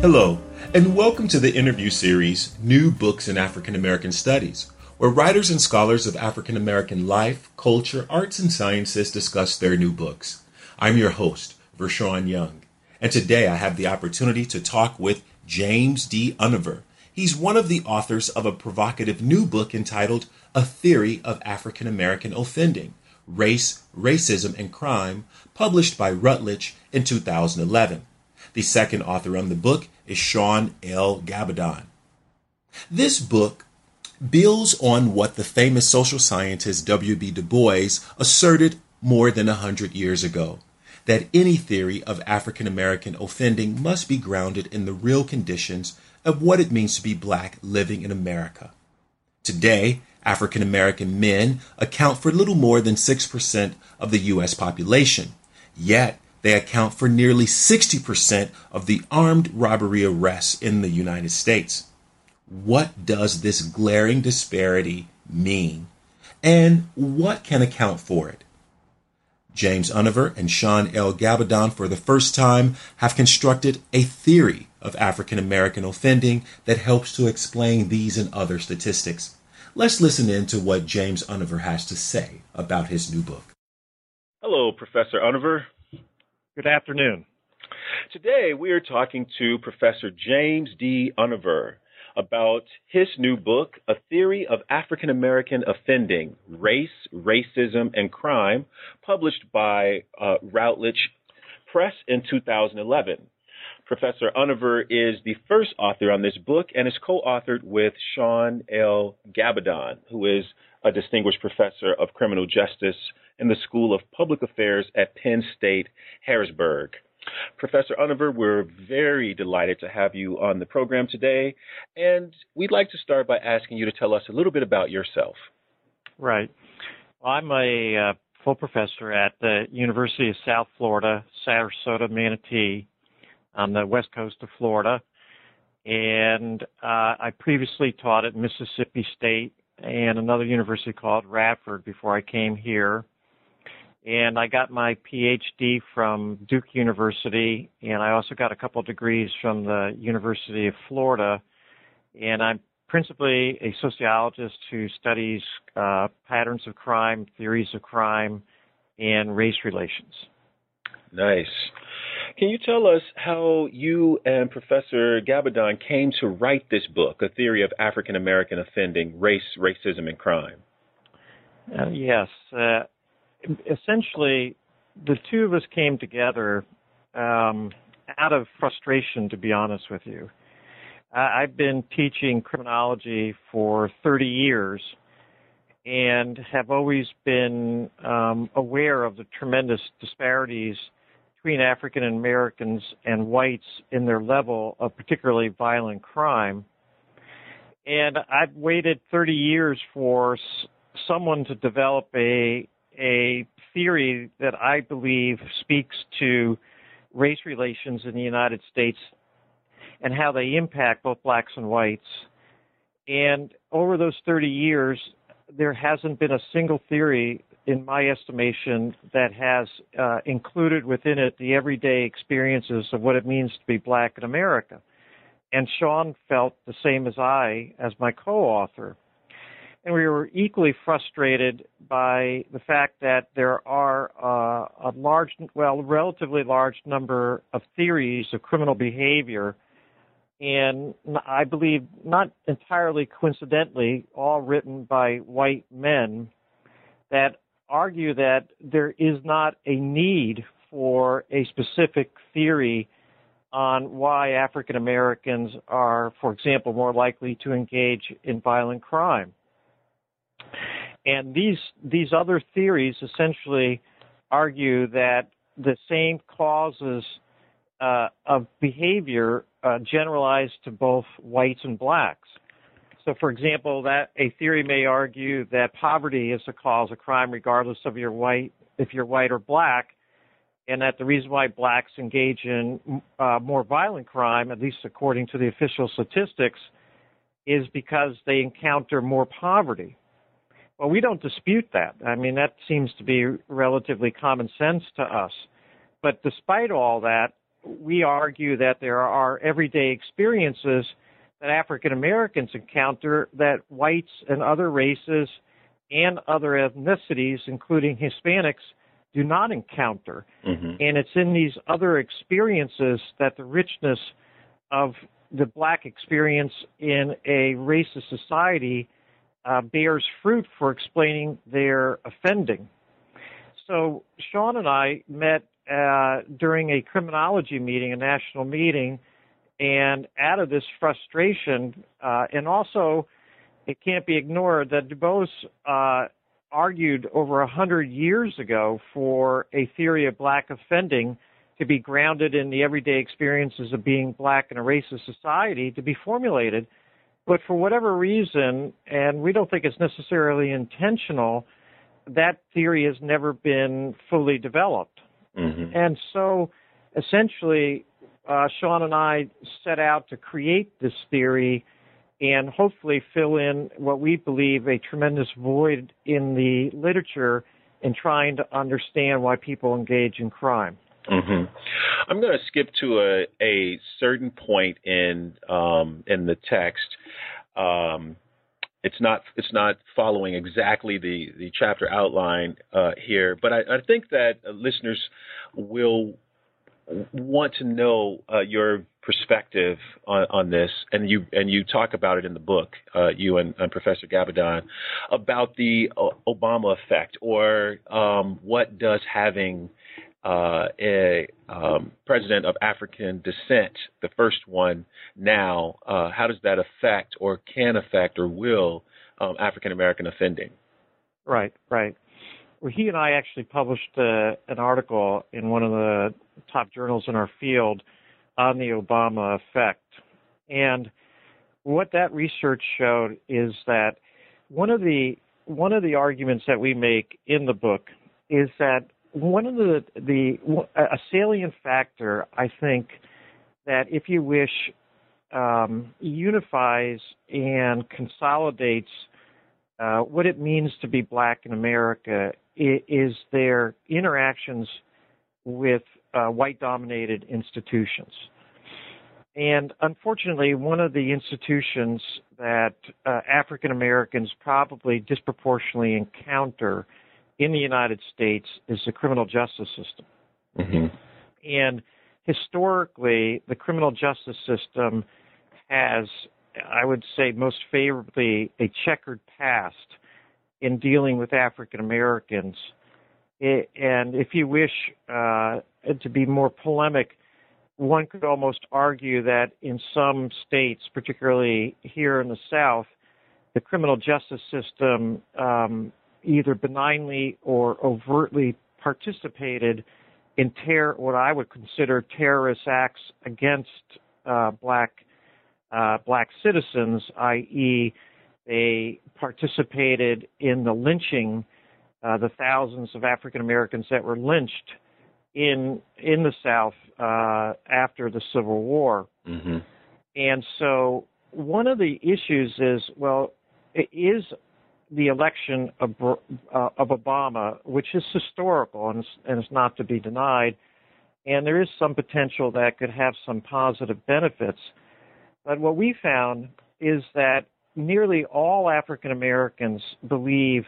Hello, and welcome to the interview series New Books in African American Studies, where writers and scholars of African American life, culture, arts, and sciences discuss their new books. I'm your host, Vershawn Young, and today I have the opportunity to talk with James D. Unnever. He's one of the authors of a provocative new book entitled A Theory of African American Offending Race, Racism, and Crime, published by Routledge in 2011. The second author on the book is Shaun L. Gabbidon. This book builds on what the famous social scientist W.B. Du Bois asserted more than a hundred years ago that any theory of African American offending must be grounded in the real conditions of what it means to be black living in America. Today, African American men account for little more than 6% of the U.S. population. Yet, they account for nearly 60% of the armed robbery arrests in the United States. What does this glaring disparity mean? And what can account for it? James Unnever and Shaun L. Gabbidon, for the first time, have constructed a theory of African American offending that helps to explain these and other statistics. Let's listen in to what James Unnever has to say about his new book. Hello, Professor Unnever. Good afternoon. Today we are talking to Professor James D. Unnever about his new book, A Theory of African American Offending Race, Racism, and Crime, published by uh, Routledge Press in 2011. Professor Unnever is the first author on this book and is co authored with Shaun L. Gabbidon, who is a distinguished professor of criminal justice in the School of Public Affairs at Penn State, Harrisburg. Professor Unnever, we're very delighted to have you on the program today, and we'd like to start by asking you to tell us a little bit about yourself. Right. Well, I'm a uh, full professor at the University of South Florida, Sarasota, Manatee, on the west coast of Florida. And uh, I previously taught at Mississippi State and another university called Radford before I came here and I got my PhD from Duke University, and I also got a couple degrees from the University of Florida. And I'm principally a sociologist who studies uh, patterns of crime, theories of crime, and race relations. Nice. Can you tell us how you and Professor Gabbidon came to write this book, A Theory of African American Offending Race, Racism, and Crime? Uh, yes. Uh, essentially, the two of us came together um, out of frustration, to be honest with you. I've been teaching criminology for 30 years and have always been um, aware of the tremendous disparities between African Americans and whites in their level of particularly violent crime. And I've waited 30 years for someone to develop a a theory that I believe speaks to race relations in the United States and how they impact both blacks and whites. And over those 30 years, there hasn't been a single theory, in my estimation, that has uh, included within it the everyday experiences of what it means to be black in America. And Sean felt the same as I, as my co author and we were equally frustrated by the fact that there are uh, a large, well, relatively large number of theories of criminal behavior, and I believe not entirely coincidentally, all written by white men that argue that there is not a need for a specific theory on why African Americans are, for example, more likely to engage in violent crime. And these these other theories essentially argue that the same causes uh, of behavior uh, generalized to both whites and blacks. So, for example, that a theory may argue that poverty is the cause of crime, regardless of your white, if you're white or black, and that the reason why blacks engage in uh, more violent crime, at least according to the official statistics, is because they encounter more poverty. Well, we don't dispute that. I mean, that seems to be relatively common sense to us. But despite all that, we argue that there are everyday experiences that African Americans encounter that whites and other races and other ethnicities, including Hispanics, do not encounter. Mm-hmm. And it's in these other experiences that the richness of the black experience in a racist society uh, bears fruit for explaining their offending. So Sean and I met uh, during a criminology meeting, a national meeting, and out of this frustration, uh, and also it can't be ignored that Du Bois uh, argued over a hundred years ago for a theory of black offending to be grounded in the everyday experiences of being black in a racist society to be formulated. But for whatever reason, and we don't think it's necessarily intentional, that theory has never been fully developed. Mm-hmm. And so essentially, uh, Sean and I set out to create this theory and hopefully fill in what we believe a tremendous void in the literature in trying to understand why people engage in crime. Mm-hmm. I'm going to skip to a, a certain point in um, in the text. Um, it's not it's not following exactly the the chapter outline uh, here, but I, I, think that listeners will want to know uh, your perspective on, on, this, and you and you talk about it in the book, uh, you and, and, Professor Gabbidon, about the uh, Obama effect, or um, what does having uh, a um, president of African descent, the first one now, uh, how does that affect, or can affect, or will um, African American offending? Right, right. He and I actually published uh, an article in one of the top journals in our field on the Obama effect. And what that research showed is that one of the one of the arguments that we make in the book is that one of the the a salient factor I think that if you wish um, unifies and consolidates uh, what it means to be black in America is their interactions with uh, white dominated institutions. And unfortunately, one of the institutions that uh, African Americans probably disproportionately encounter in the United States is the criminal justice system. Mm-hmm. And historically, the criminal justice system has, I would say, most favorably a checkered past in dealing with African Americans. And if you wish uh, to be more polemic, one could almost argue that in some states, particularly here in the South, the criminal justice system um, either benignly or overtly participated in ter- what I would consider terrorist acts against uh, black uh, black citizens, i.e., they participated in the lynching, uh, the thousands of African Americans that were lynched in in the South uh, after the Civil War. Mm-hmm. And so one of the issues is, well, is the election of, uh, of Obama, which is historical and, and is not to be denied, and there is some potential that could have some positive benefits. But what we found is that nearly all African Americans believe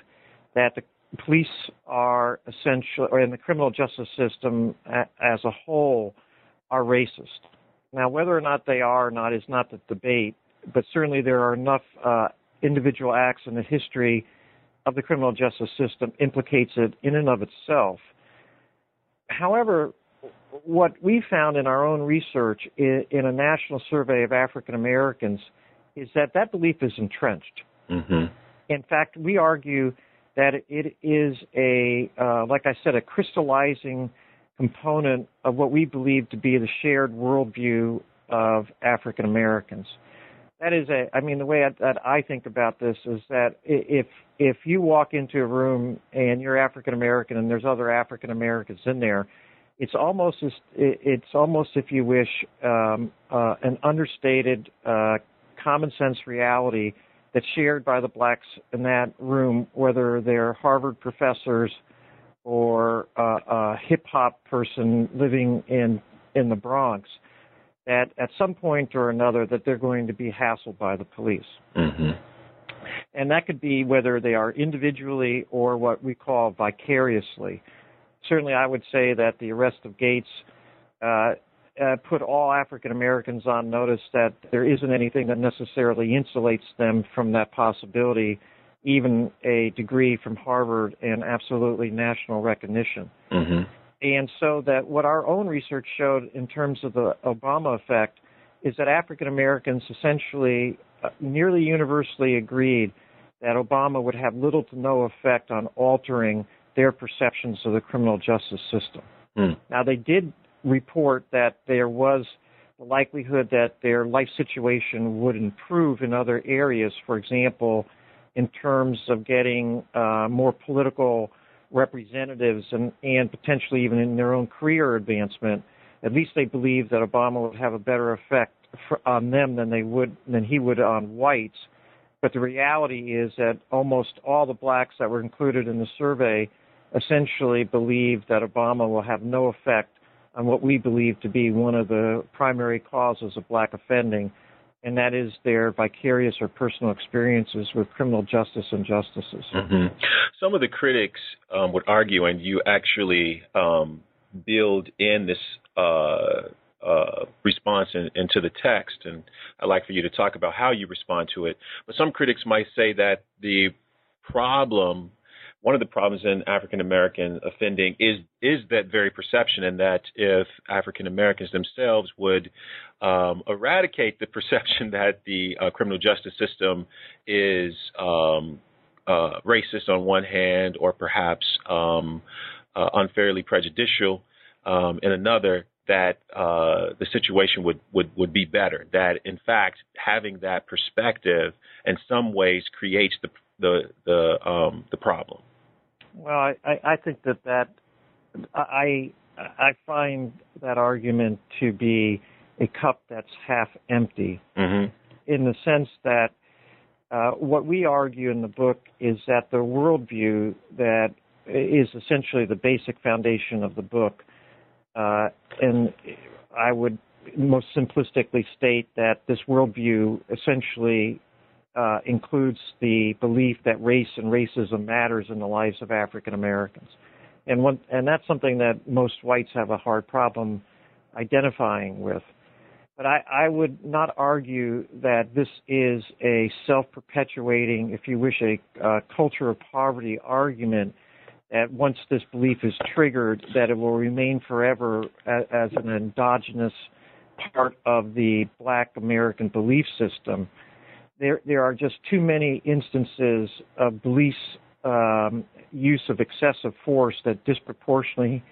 that the police are essential, or in the criminal justice system as a whole, are racist. Now, whether or not they are or not is not the debate, but certainly there are enough uh, individual acts in the history of the criminal justice system implicates it in and of itself. However, what we found in our own research in a national survey of African Americans is that that belief is entrenched. Mm-hmm. In fact, we argue that it is a, uh, like I said, a crystallizing component of what we believe to be the shared worldview of African Americans. That is a, I mean, the way I, that I think about this is that if if you walk into a room and you're African American and there's other African Americans in there, it's almost as, it's almost if you wish um, uh, an understated uh, common sense reality that's shared by the blacks in that room, whether they're Harvard professors or uh, a hip hop person living in in the Bronx that at some point or another that they're going to be hassled by the police. Mm-hmm. And that could be whether they are individually or what we call vicariously. Certainly, I would say that the arrest of Gates uh, uh, put all African Americans on notice that there isn't anything that necessarily insulates them from that possibility, even a degree from Harvard and absolutely national recognition. Mm-hmm. And so that what our own research showed in terms of the Obama effect is that African Americans essentially uh, nearly universally agreed that Obama would have little to no effect on altering their perceptions of the criminal justice system. Mm. Now, they did report that there was the likelihood that their life situation would improve in other areas, for example, in terms of getting uh, more political representatives and, and potentially even in their own career advancement, at least they believe that Obama would have a better effect for, on them than they would than he would on whites. But the reality is that almost all the blacks that were included in the survey essentially believe that Obama will have no effect on what we believe to be one of the primary causes of black offending, and that is their vicarious or personal experiences with criminal justice injustices. Mm-hmm. Some of the critics um, would argue, and you actually um, build in this uh, uh, response in, into the text, and I'd like for you to talk about how you respond to it. But some critics might say that the problem one of the problems in African American offending is is that very perception, and that if African Americans themselves would um, eradicate the perception that the uh, criminal justice system is um, uh, racist on one hand, or perhaps um, uh, unfairly prejudicial um, in another, that uh, the situation would, would, would be better. That in fact, having that perspective in some ways creates the the the um, the problem. Well, I, I think that that I I find that argument to be a cup that's half empty, mm-hmm. in the sense that uh, what we argue in the book is that the worldview that is essentially the basic foundation of the book, uh, and I would most simplistically state that this worldview essentially uh, includes the belief that race and racism matters in the lives of African Americans, and one, and that's something that most whites have a hard problem identifying with. But I, I would not argue that this is a self-perpetuating, if you wish, a culture of poverty argument. That once this belief is triggered, that it will remain forever as, as an endogenous part of the Black American belief system there there are just too many instances of police um, use of excessive force that disproportionately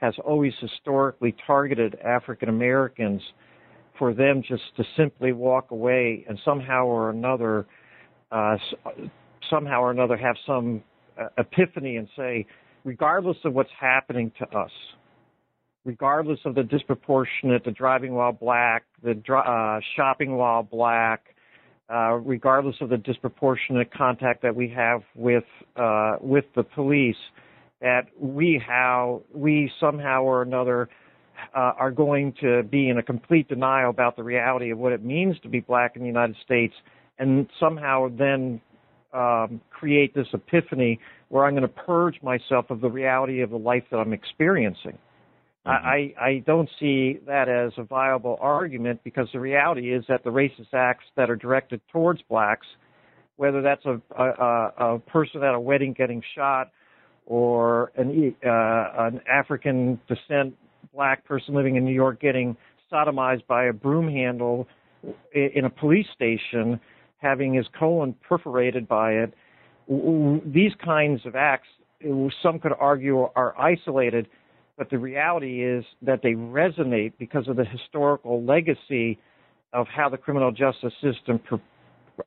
has always historically targeted African Americans for them just to simply walk away and somehow or another uh, somehow or another have some uh, epiphany and say regardless of what's happening to us regardless of the disproportionate the driving while black the uh, shopping while black uh, regardless of the disproportionate contact that we have with uh, with the police, that we how we somehow or another uh, are going to be in a complete denial about the reality of what it means to be black in the United States, and somehow then um, create this epiphany where I'm going to purge myself of the reality of the life that I'm experiencing. Mm-hmm. I, I don't see that as a viable argument because the reality is that the racist acts that are directed towards blacks, whether that's a, a, a person at a wedding getting shot or an, uh, an African descent black person living in New York getting sodomized by a broom handle in a police station, having his colon perforated by it, these kinds of acts, some could argue, are isolated but the reality is that they resonate because of the historical legacy of how the criminal justice system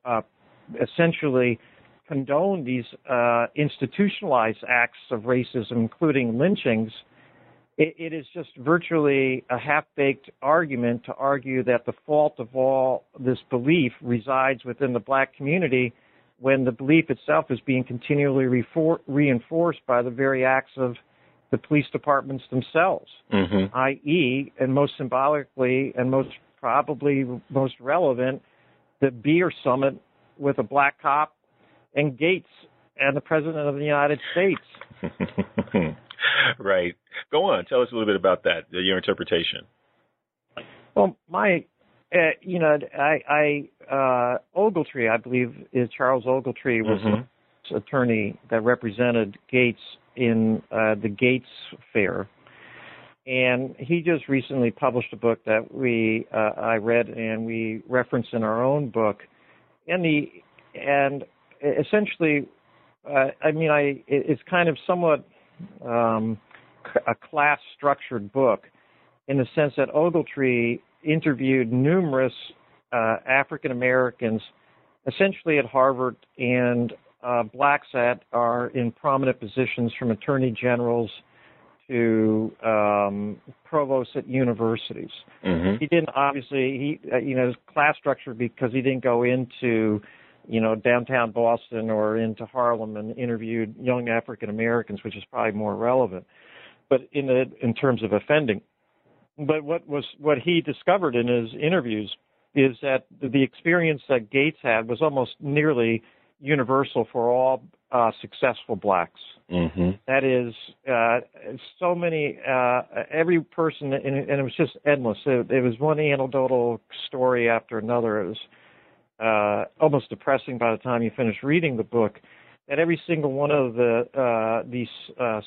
uh, essentially condoned these uh, institutionalized acts of racism, including lynchings, it, it is just virtually a half-baked argument to argue that the fault of all this belief resides within the black community when the belief itself is being continually refor- reinforced by the very acts of the police departments themselves, mm-hmm. i.e., and most symbolically and most probably most relevant, the beer summit with a black cop and Gates and the President of the United States. right. Go on. Tell us a little bit about that, your interpretation. Well, my, uh, you know, I, I uh, Ogletree, I believe, is Charles Ogletree was mm-hmm. Attorney that represented Gates in uh, the Gates Fair, and he just recently published a book that we uh, I read and we referenced in our own book, and the and essentially, uh, I mean, I it's kind of somewhat um, a class structured book in the sense that Ogletree interviewed numerous uh, African Americans, essentially at Harvard, and uh, blacks that are in prominent positions from attorney generals to um, provosts at universities. Mm-hmm. He didn't obviously he uh, you know his class structure because he didn't go into you know, downtown Boston or into Harlem and interviewed young African Americans, which is probably more relevant. But in the, in terms of offending, but what was what he discovered in his interviews is that the experience that Gates had was almost nearly universal for all uh, successful blacks. Mm-hmm. That is, uh, so many, uh, every person, and, and, it was just endless. It, it was one anecdotal story after another. It was uh, almost depressing by the time you finish reading the book. That every single one of the uh, these uh,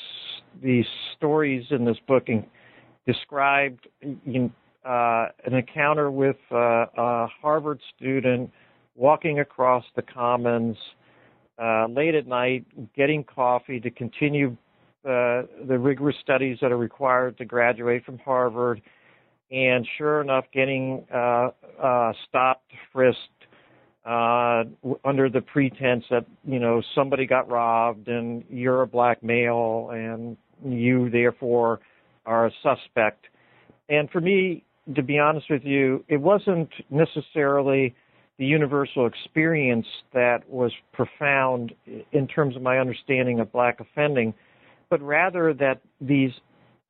these stories in this book in, described in, uh, an encounter with uh, a Harvard student walking across the commons uh, late at night, getting coffee to continue uh, the rigorous studies that are required to graduate from Harvard, and sure enough, getting uh, uh, stopped, frisked, uh, under the pretense that you know somebody got robbed and you're a black male and you therefore are a suspect. And for me, to be honest with you, it wasn't necessarily the universal experience that was profound in terms of my understanding of black offending, but rather that these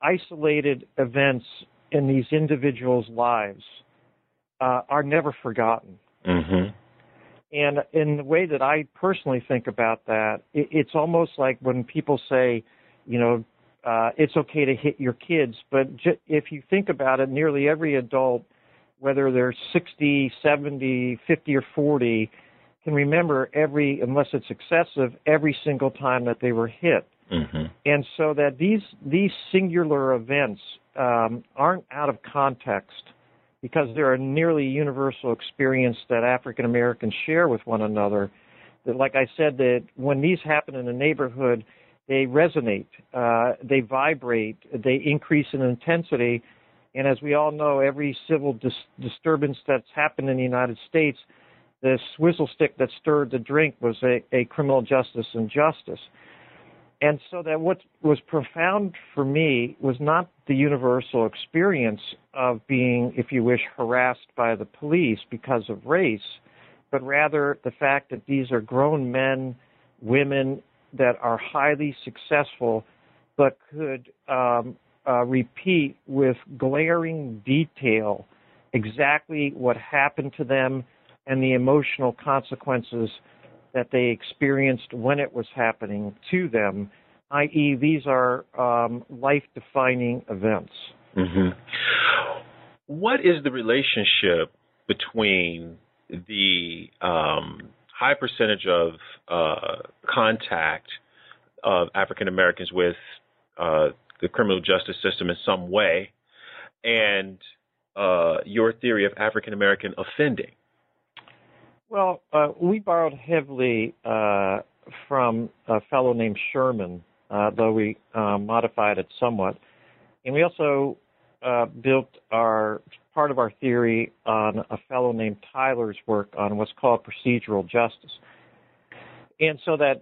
isolated events in these individuals' lives uh, are never forgotten. Mm-hmm. And in the way that I personally think about that, it, it's almost like when people say, you know, uh, it's okay to hit your kids, but j- if you think about it, nearly every adult, whether they're 60, 70, 50, or 40, can remember every, unless it's excessive, every single time that they were hit. Mm-hmm. And so that these these singular events um, aren't out of context because they're a nearly universal experience that African Americans share with one another. That, like I said, that when these happen in a neighborhood, they resonate, uh, they vibrate, they increase in intensity. And as we all know, every civil dis- disturbance that's happened in the United States, the swizzle stick that stirred the drink was a, a criminal justice injustice. And so that what was profound for me was not the universal experience of being, if you wish, harassed by the police because of race, but rather the fact that these are grown men, women that are highly successful, but could um, uh, repeat with glaring detail exactly what happened to them and the emotional consequences that they experienced when it was happening to them, i.e., these are um, life defining events. Mm-hmm. What is the relationship between the um, high percentage of uh, contact of African Americans with uh, the criminal justice system in some way and uh, your theory of African American offending? Well, uh, we borrowed heavily uh, from a fellow named Sherman, uh, though we uh, modified it somewhat. And we also uh, built our part of our theory on a fellow named Tyler's work on what's called procedural justice. And so that,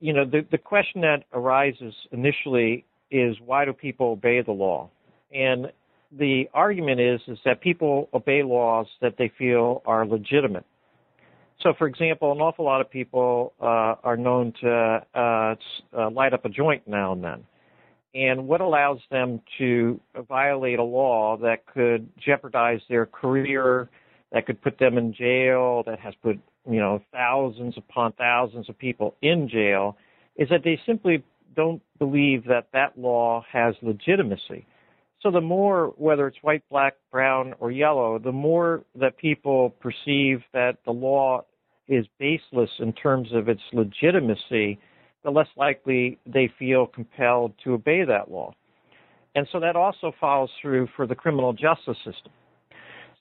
you know, the, the question that arises initially is why do people obey the law? And the argument is is that people obey laws that they feel are legitimate. So, for example, an awful lot of people uh, are known to uh, uh, light up a joint now and then. And what allows them to violate a law that could jeopardize their career, that could put them in jail, that has put you know thousands upon thousands of people in jail, is that they simply don't believe that that law has legitimacy. So the more, whether it's white, black, brown, or yellow, the more that people perceive that the law is baseless in terms of its legitimacy, the less likely they feel compelled to obey that law. And so that also follows through for the criminal justice system.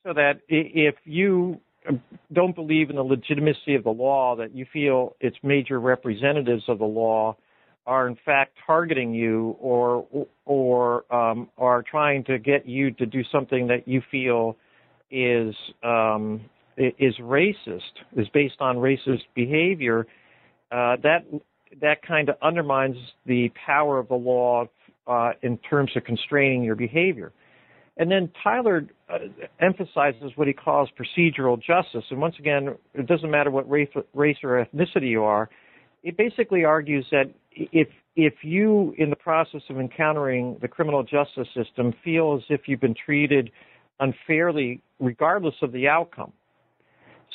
So that if you um, don't believe in the legitimacy of the law, that you feel its major representatives of the law are in fact targeting you or or um, are trying to get you to do something that you feel is um, is racist, is based on racist behavior, uh, that that kind of undermines the power of the law uh, in terms of constraining your behavior. And then Tyler uh, emphasizes what he calls procedural justice. And once again, it doesn't matter what race, race or ethnicity you are. It basically argues that if if you, in the process of encountering the criminal justice system, feel as if you've been treated unfairly, regardless of the outcome,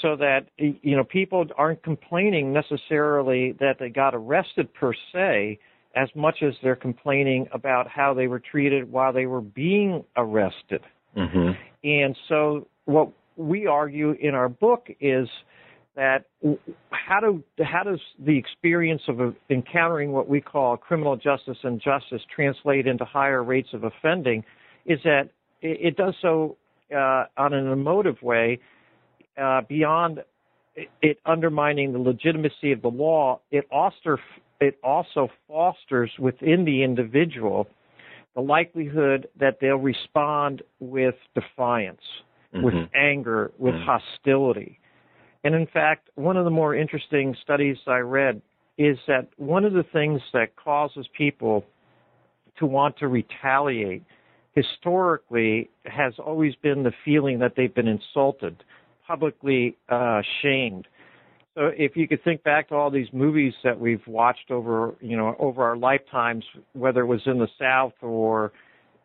so that you know people aren't complaining necessarily that they got arrested per se as much as they're complaining about how they were treated while they were being arrested. Mm-hmm. And so what we argue in our book is that how do how does the experience of encountering what we call criminal justice and justice translate into higher rates of offending is that it, does so uh, on an emotive way uh, beyond it undermining the legitimacy of the law, it also, it also fosters within the individual the likelihood that they'll respond with defiance, mm-hmm. with anger, with mm-hmm. hostility. And in fact, one of the more interesting studies I read is that one of the things that causes people to want to retaliate historically has always been the feeling that they've been insulted publicly uh, shamed. So if you could think back to all these movies that we've watched over, you know, over our lifetimes, whether it was in the South or,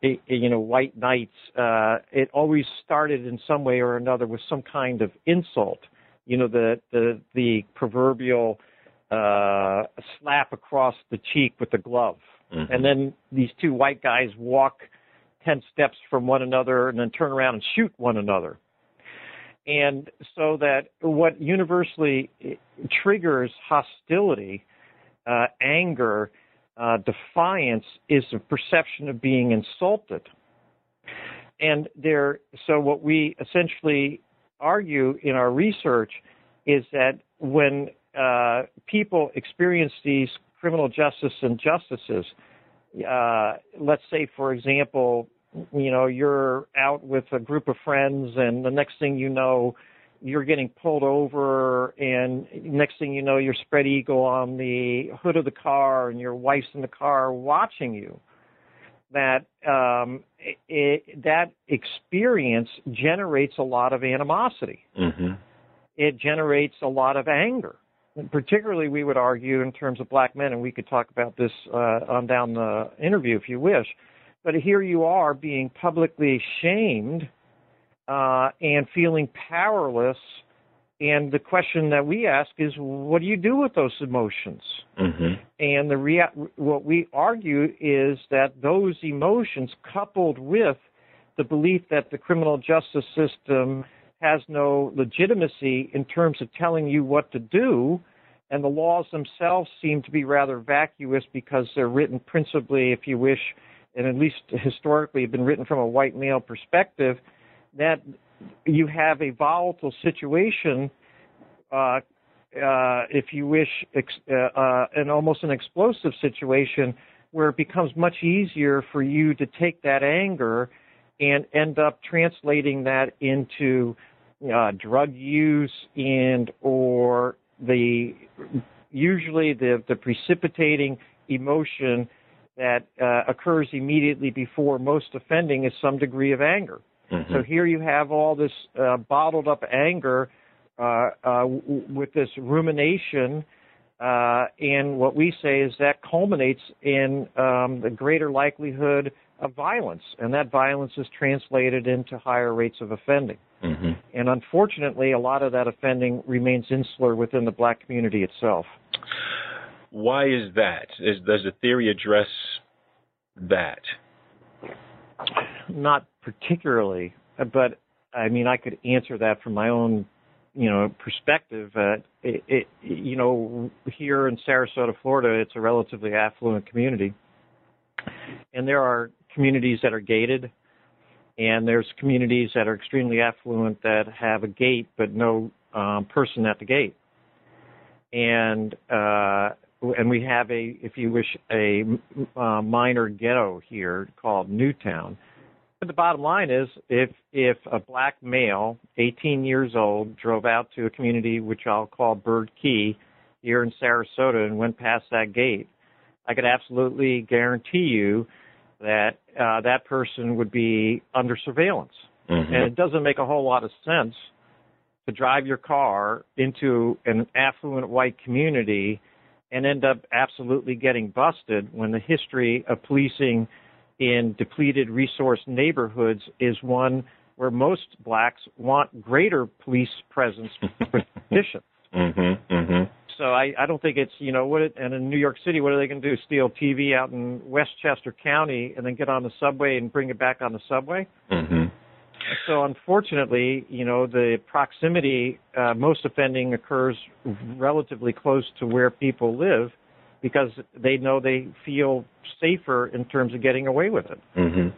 you know, White Knights, uh, it always started in some way or another with some kind of insult. You know, the the the proverbial uh, slap across the cheek with the glove, mm-hmm. and then these two white guys walk ten steps from one another and then turn around and shoot one another. And so that what universally triggers hostility, uh, anger, uh, defiance is the perception of being insulted. And there, so what we essentially argue in our research is that when uh, people experience these criminal justice injustices, uh, let's say, for example, you know you're out with a group of friends and the next thing you know you're getting pulled over and next thing you know you're spread eagle on the hood of the car and your wife's in the car watching you that um it, that experience generates a lot of animosity mm-hmm. it generates a lot of anger and particularly we would argue in terms of black men and we could talk about this uh, on down the interview if you wish but here you are being publicly shamed uh, and feeling powerless. And the question that we ask is, what do you do with those emotions? Mm-hmm. And the rea- what we argue is that those emotions, coupled with the belief that the criminal justice system has no legitimacy in terms of telling you what to do, and the laws themselves seem to be rather vacuous because they're written principally, if you wish, and at least historically have been written from a white male perspective, that you have a volatile situation, uh, uh, if you wish, ex- uh, uh, and almost an explosive situation where it becomes much easier for you to take that anger and end up translating that into uh, drug use and or the usually the the precipitating emotion that uh, occurs immediately before most offending is some degree of anger. Mm-hmm. So here you have all this uh, bottled up anger uh, uh, w- with this rumination, uh, and what we say is that culminates in um, the greater likelihood of violence, and that violence is translated into higher rates of offending. Mm-hmm. And unfortunately, a lot of that offending remains insular within the black community itself. Why is that? Is, does the theory address that? Not particularly, but I mean, I could answer that from my own, you know, perspective. Uh, it, it, you know, here in Sarasota, Florida, it's a relatively affluent community, and there are communities that are gated, and there's communities that are extremely affluent that have a gate but no um, person at the gate, and uh, and we have a, if you wish, a uh, minor ghetto here called Newtown. But the bottom line is, if if a black male, 18 years old, drove out to a community which I'll call Bird Key here in Sarasota and went past that gate, I could absolutely guarantee you that uh, that person would be under surveillance. Mm-hmm. And it doesn't make a whole lot of sense to drive your car into an affluent white community and end up absolutely getting busted when the history of policing in depleted resource neighborhoods is one where most blacks want greater police presence. Mm-hmm, mm-hmm. So I, I don't think it's you know what it, and in New York City what are they going to do steal TV out in Westchester County and then get on the subway and bring it back on the subway? Mm-hmm. So unfortunately, you know, the proximity, uh, most offending occurs relatively close to where people live because they know they feel safer in terms of getting away with it. Mm-hmm.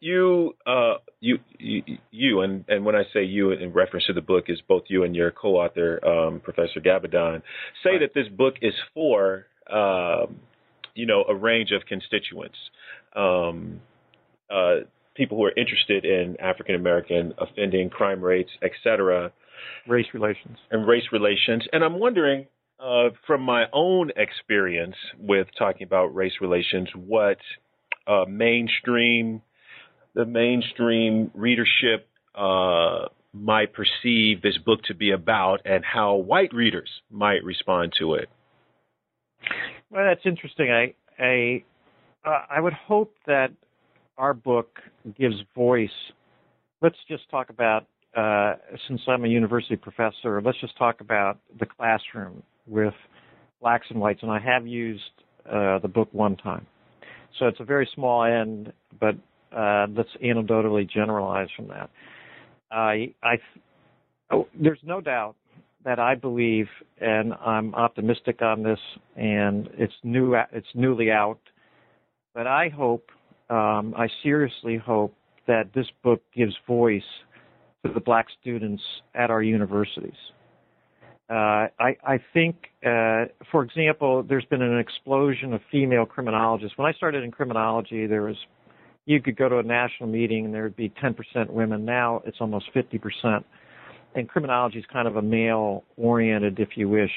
You, uh, you, you, you, and, and when I say you in reference to the book is both you and your co-author, um, Professor Gabbidon, say right. that this book is for, um, you know, a range of constituents. Um, uh, people who are interested in African American offending, crime rates, etc. Race relations. And race relations. And I'm wondering, uh, from my own experience with talking about race relations, what uh, mainstream, the mainstream readership uh, might perceive this book to be about, and how white readers might respond to it. Well, that's interesting. I I uh, I would hope that our book gives voice. Let's just talk about, uh, since I'm a university professor, let's just talk about the classroom with blacks and whites. And I have used uh, the book one time. So it's a very small end, but uh, let's anecdotally generalize from that. I, I, oh, there's no doubt that I believe, and I'm optimistic on this, and it's new, it's newly out. But I hope um, I seriously hope that this book gives voice to the black students at our universities. Uh, I, I, think, uh, for example, there's been an explosion of female criminologists. When I started in criminology, there was you could go to a national meeting and there would be 10% women. Now it's almost 50%. And criminology is kind of a male-oriented, if you wish,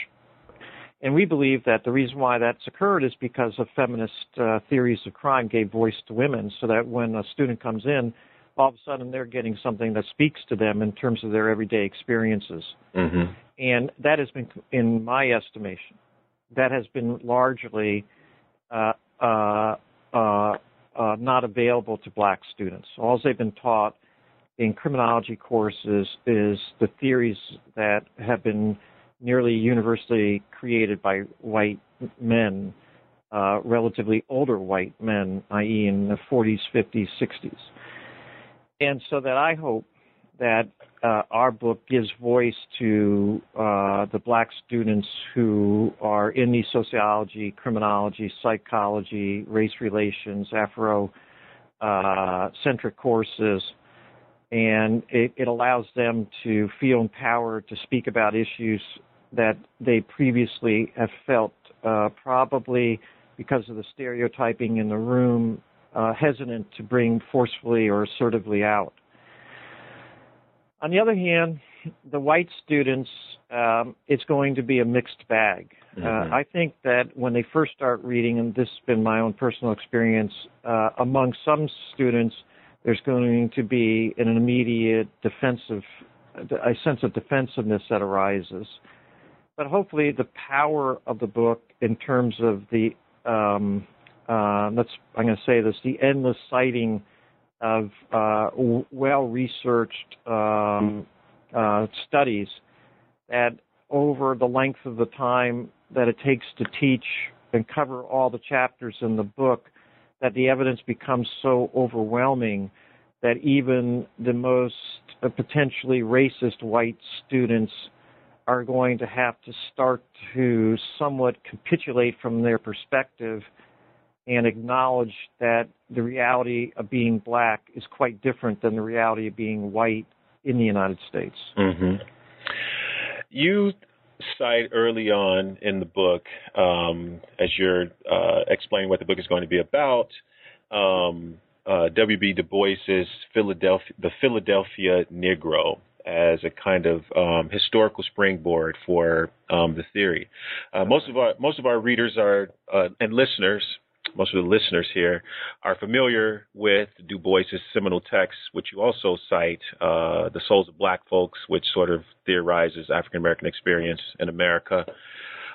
and we believe that the reason why that's occurred is because of feminist uh, theories of crime gave voice to women so that when a student comes in, all of a sudden they're getting something that speaks to them in terms of their everyday experiences. Mm-hmm. And that has been, in my estimation, that has been largely uh, uh, uh, uh not available to black students. All they've been taught in criminology courses is the theories that have been nearly universally created by white men, uh, relatively older white men, i.e., in the 40s, 50s, 60s. And so that I hope that uh, our book gives voice to uh, the black students who are in the sociology, criminology, psychology, race relations, Afro uh, centric courses. And it, it, allows them to feel empowered to speak about issues that they previously have felt uh, probably because of the stereotyping in the room uh, hesitant to bring forcefully or assertively out. On the other hand, the white students, um, it's going to be a mixed bag. Uh, mm-hmm. Uh, I think that when they first start reading, and this has been my own personal experience, uh, among some students, there's going to be an immediate defensive, a sense of defensiveness that arises. But hopefully, the power of the book in terms of the, um, uh, let's, I'm going to say this, the endless citing of uh, well-researched um, uh, studies that over the length of the time that it takes to teach and cover all the chapters in the book, that the evidence becomes so overwhelming that even the most uh, potentially racist white students are going to have to start to somewhat capitulate from their perspective and acknowledge that the reality of being black is quite different than the reality of being white in the United States. Mm-hmm. You cite early on in the book, um, as you're uh, explaining what the book is going to be about, um, uh, W.B. Du Bois's Philadelphia, the Philadelphia Negro, as a kind of um, historical springboard for um, the theory. Uh, most of our most of our readers are uh, and listeners most of the listeners here are familiar with Du Bois's seminal text, which you also cite, uh, The Souls of Black Folks, which sort of theorizes African American experience in America.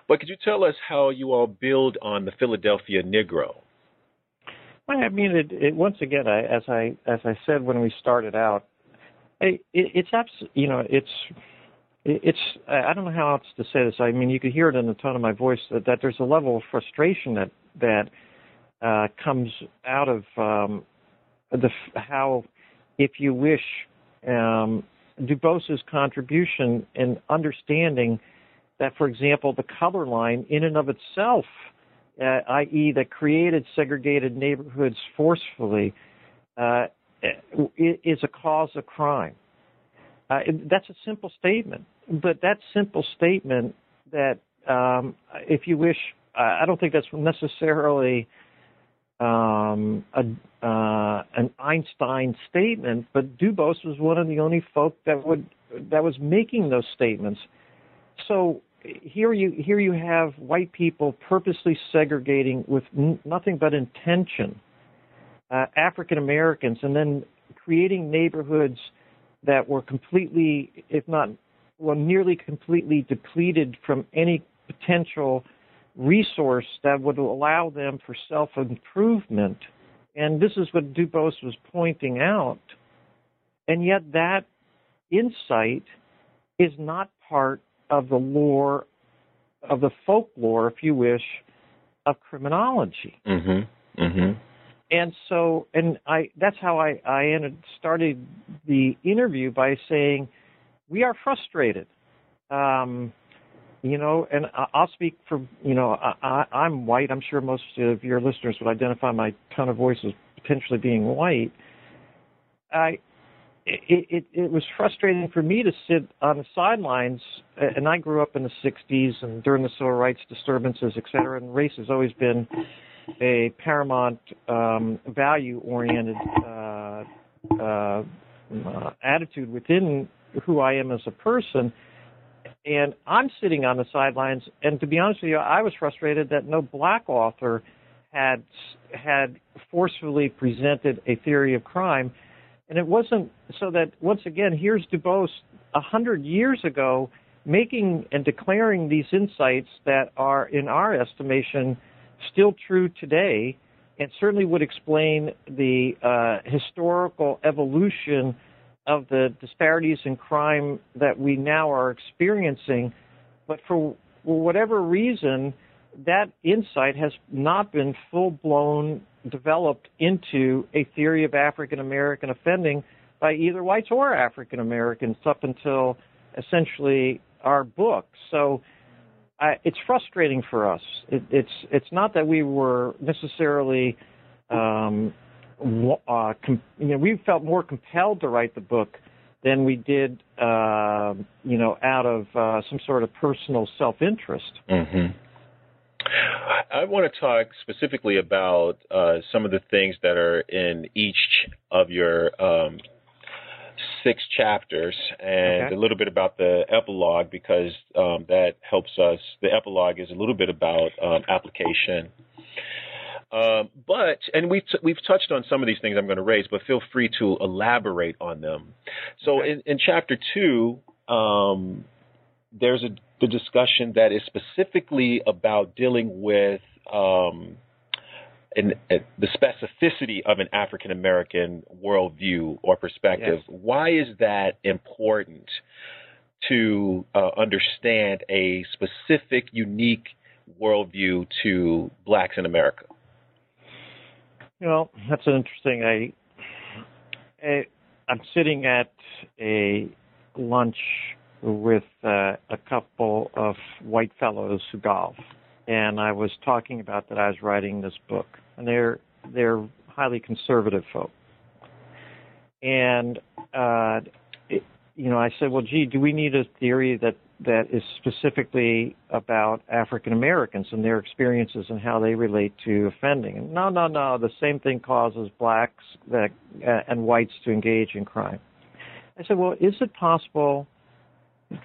But could you tell us how you all build on the Philadelphia Negro? I mean, it, it, once again, I, as I as I said when we started out, it, it's abs- you know it's it's I don't know how else to say this. I mean, you could hear it in the tone of my voice that, that there's a level of frustration that that uh, comes out of um, the how, if you wish, um, Du Bois's contribution in understanding that, for example, the color line in and of itself, uh, i.e., that created segregated neighborhoods forcefully, uh, is a cause of crime. Uh, that's a simple statement, but that simple statement that, um, if you wish, I don't think that's necessarily um, a, uh, an Einstein statement, but Du Bois was one of the only folk that would that was making those statements. So here you here you have white people purposely segregating with n- nothing but intention uh, African Americans, and then creating neighborhoods that were completely, if not well, nearly completely depleted from any potential resource that would allow them for self improvement. And this is what Du Bois was pointing out. And yet, that insight is not part of the lore, of the folklore, if you wish, of criminology. Mm-hmm. Mm-hmm. And so, and I, that's how I, I ended, started the interview by saying, we are frustrated. Um, you know, and I'll speak for, you know, I, I'm white. I'm sure most of your listeners would identify my tone of voice as potentially being white. I, it, it, it was frustrating for me to sit on the sidelines, and I grew up in the 60s and during the civil rights disturbances, et cetera, and race has always been a paramount um, value-oriented uh, uh, attitude within who I am as a person and I'm sitting on the sidelines. And to be honest with you, I was frustrated that no black author had had forcefully presented a theory of crime. And it wasn't so that once again, here's Du Bois a hundred years ago making and declaring these insights that are, in our estimation, still true today, and certainly would explain the uh, historical evolution of the disparities in crime that we now are experiencing. But for whatever reason, that insight has not been full blown developed into a theory of African American offending by either whites or African Americans up until essentially our book. So uh, it's frustrating for us. It, it's it's not that we were necessarily um, uh, com- you know, we felt more compelled to write the book than we did, uh, you know, out of uh, some sort of personal self-interest. Mm-hmm. I want to talk specifically about uh, some of the things that are in each of your um, six chapters and okay. a little bit about the epilogue because um, that helps us. The epilogue is a little bit about um, application. Um, but and we've t- we've touched on some of these things I'm going to raise, but feel free to elaborate on them. So okay. in, in chapter two, um, there's a the discussion that is specifically about dealing with um, an, the specificity of an African American worldview or perspective. Yes. Why is that important to uh, understand a specific, unique worldview to blacks in America? You know, that's an interesting. I, I I'm sitting at a lunch with uh, a couple of white fellows who golf, and I was talking about that I was writing this book, and they're they're highly conservative folk, and uh, it, you know I said, well, gee, do we need a theory that that is specifically about African Americans and their experiences and how they relate to offending? No, no, no, the same thing causes blacks that, uh, and whites to engage in crime. I said, well, is it possible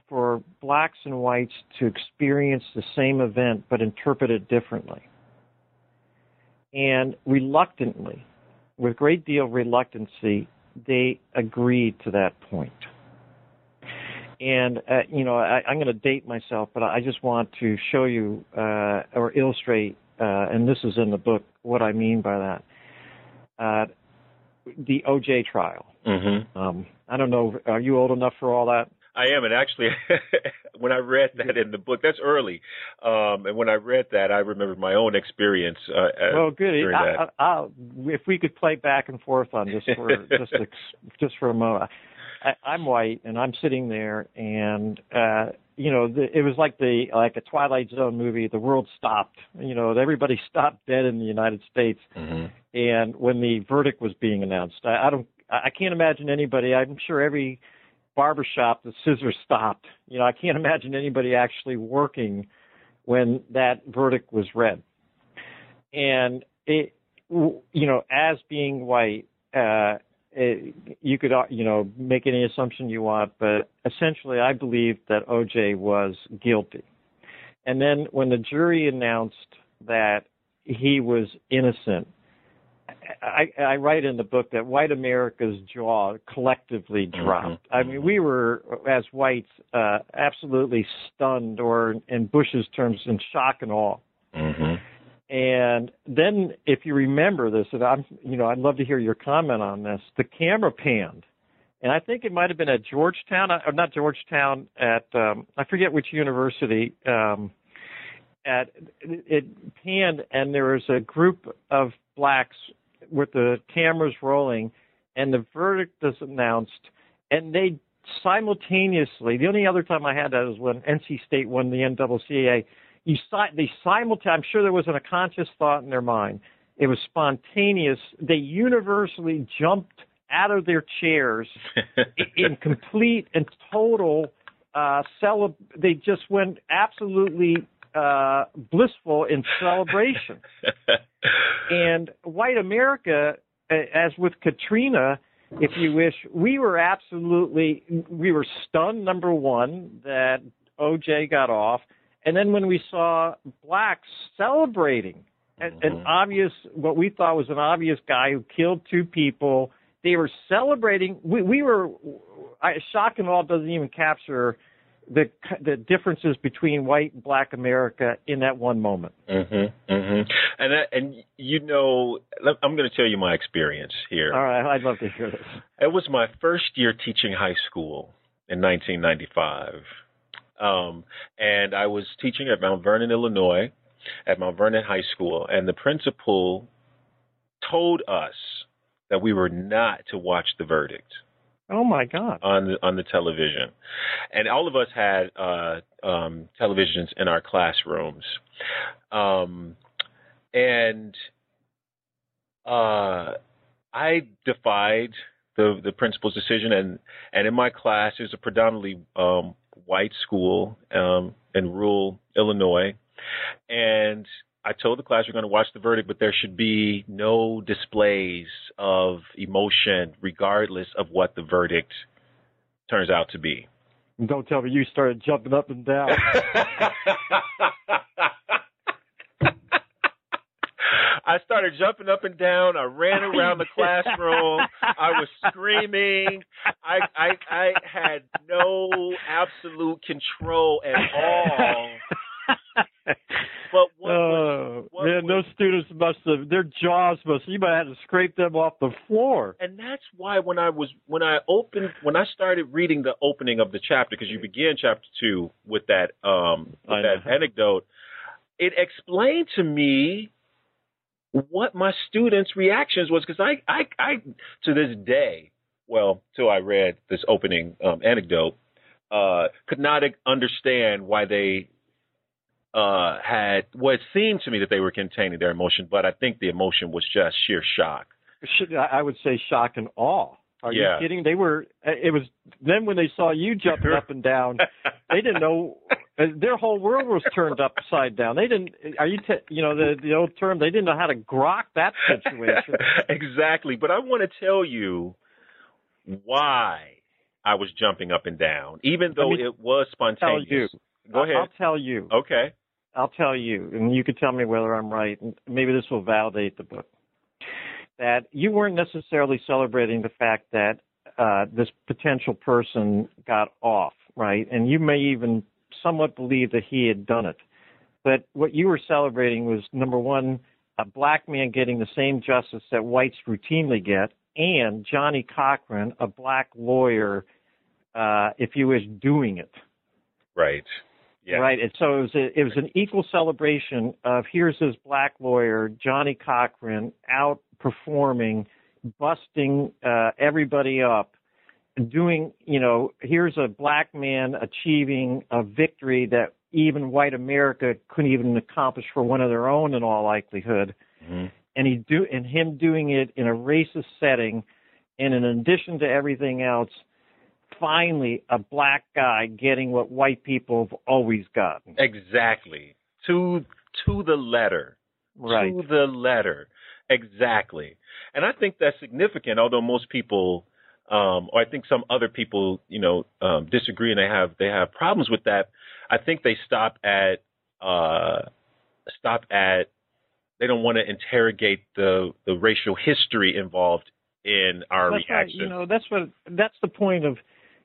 for blacks and whites to experience the same event but interpret it differently. And reluctantly, with great deal of reluctancy, they agreed to that point. And uh, you know, I, am going to date myself, but I just want to show you uh, or illustrate, uh, and this is in the book, what I mean by that. Uh, the OJ trial. Mm-hmm. Um, I don't know. Are you old enough for all that? I am, and actually, when I read that in the book, that's early. Um, and when I read that, I remember my own experience. Uh, well, good. I, I, I, if we could play back and forth on this for just a, just for a moment. I, I'm white, and I'm sitting there, and uh, you know, the, it was like the like a Twilight Zone movie. The world stopped. You know, everybody stopped dead in the United States. Mm-hmm. And when the verdict was being announced, I, I don't, I can't imagine anybody. I'm sure every barbershop, the scissors stopped. You know, I can't imagine anybody actually working when that verdict was read. And it, you know, as being white, uh, it, you could, uh, you know, make any assumption you want, but essentially, I believe that OJ was guilty. And then when the jury announced that he was innocent, I, I write in the book that white America's jaw collectively mm-hmm. dropped. Mm-hmm. I mean, we were, as whites, uh, absolutely stunned, or in Bush's terms, in shock and awe. Mm-hmm. And then, if you remember this, and I'm, you know, I'd love to hear your comment on this. The camera panned, and I think it might have been at Georgetown, or not Georgetown, at um, I forget which university. Um, at it panned, and there was a group of blacks with the cameras rolling and the verdict is announced and they simultaneously the only other time I had that was when NC State won the NCAA you they simultaneously I'm sure there wasn't a conscious thought in their mind it was spontaneous they universally jumped out of their chairs in complete and total uh cele- they just went absolutely uh, blissful in celebration. and white America, as with Katrina, if you wish, we were absolutely we were stunned. Number one, that OJ got off, and then when we saw blacks celebrating an, an mm-hmm. obvious, what we thought was an obvious guy who killed two people, they were celebrating. We, we were. I, shock and awe doesn't even capture the the differences between white and black America in that one moment. Mm-hmm, mm-hmm. And that, and you know, I'm going to tell you my experience here. All right, I'd love to hear this. It was my first year teaching high school in 1995, um, and I was teaching at Mount Vernon, Illinois, at Mount Vernon High School, and the principal told us that we were not to watch the verdict. Oh my God! On the on the television, and all of us had uh, um, televisions in our classrooms, um, and uh, I defied the the principal's decision, and and in my class, it was a predominantly um, white school um, in rural Illinois, and I told the class we're going to watch the verdict, but there should be no displays of emotion, regardless of what the verdict turns out to be. Don't tell me you started jumping up and down. I started jumping up and down. I ran around the classroom. I was screaming. I I I had no absolute control at all. But what was, Oh what man, was- those students must have their jaws must you might have to scrape them off the floor. and that's why when I was when I opened when I started reading the opening of the chapter because you begin chapter two with that um with that anecdote, it explained to me what my students' reactions was because I, I I to this day, well, till I read this opening um, anecdote, uh, could not understand why they uh had well it seemed to me that they were containing their emotion, but I think the emotion was just sheer shock. I would say shock and awe. Are Yeah. you kidding? They were. It was then when they saw you jumping up and down. They didn't know. uh, Their whole world was turned upside down. They didn't. Are you? T- you know the the old term. They didn't know how to grok that situation. exactly. But I want to tell you why I was jumping up and down, even though it was tell spontaneous. you. Go ahead. I'll tell you. Okay. I'll tell you, and you can tell me whether I'm right. And maybe this will validate the book. That you weren't necessarily celebrating the fact that uh, this potential person got off, right? And you may even somewhat believe that he had done it. But what you were celebrating was number one, a black man getting the same justice that whites routinely get, and Johnnie Cochran, a black lawyer, uh, if you wish, doing it. Right. Yeah. Right. And so it was a, it was an equal celebration of here's this black lawyer, Johnnie Cochran, out performing, busting uh, everybody up, doing, you know, here's a black man achieving a victory that even white America couldn't even accomplish for one of their own in all likelihood. Mhm. And he do and him doing it in a racist setting and in addition to everything else, finally a black guy getting what white people have always gotten. Exactly. To to the letter. Right. To the letter. Exactly. And I think that's significant, although most people um, or I think some other people, you know, um, disagree and they have they have problems with that. I think they stop at uh, stop at they don't want to interrogate the the racial history involved in our that's right. reaction. You know, that's what that's the point of,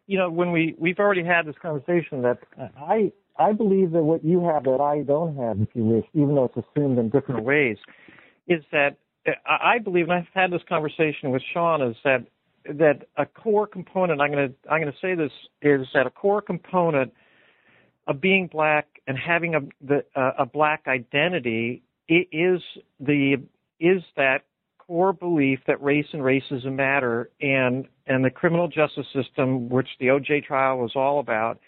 you know, when we we've already had this conversation that I I believe that what you have that I don't have, if you wish, even though it's assumed in different ways, is that I believe, and I've had this conversation with Shaun, is that that a core component. I'm going to I'm going to say this is that a core component of being black and having a the uh, a black identity is the is that core belief that race and racism matter and and the criminal justice system which the OJ trial was all about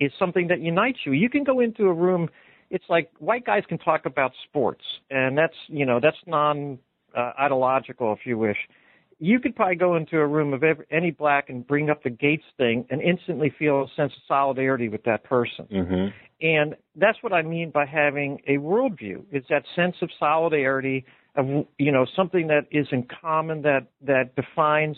is something that unites you. You can go into a room it's like white guys can talk about sports and that's you know that's non uh, ideological if you wish. You could probably go into a room of every, any black and bring up the Gates thing and instantly feel a sense of solidarity with that person. hmm And that's what I mean by having a worldview. Is that sense of solidarity of you know something that is in common that that defines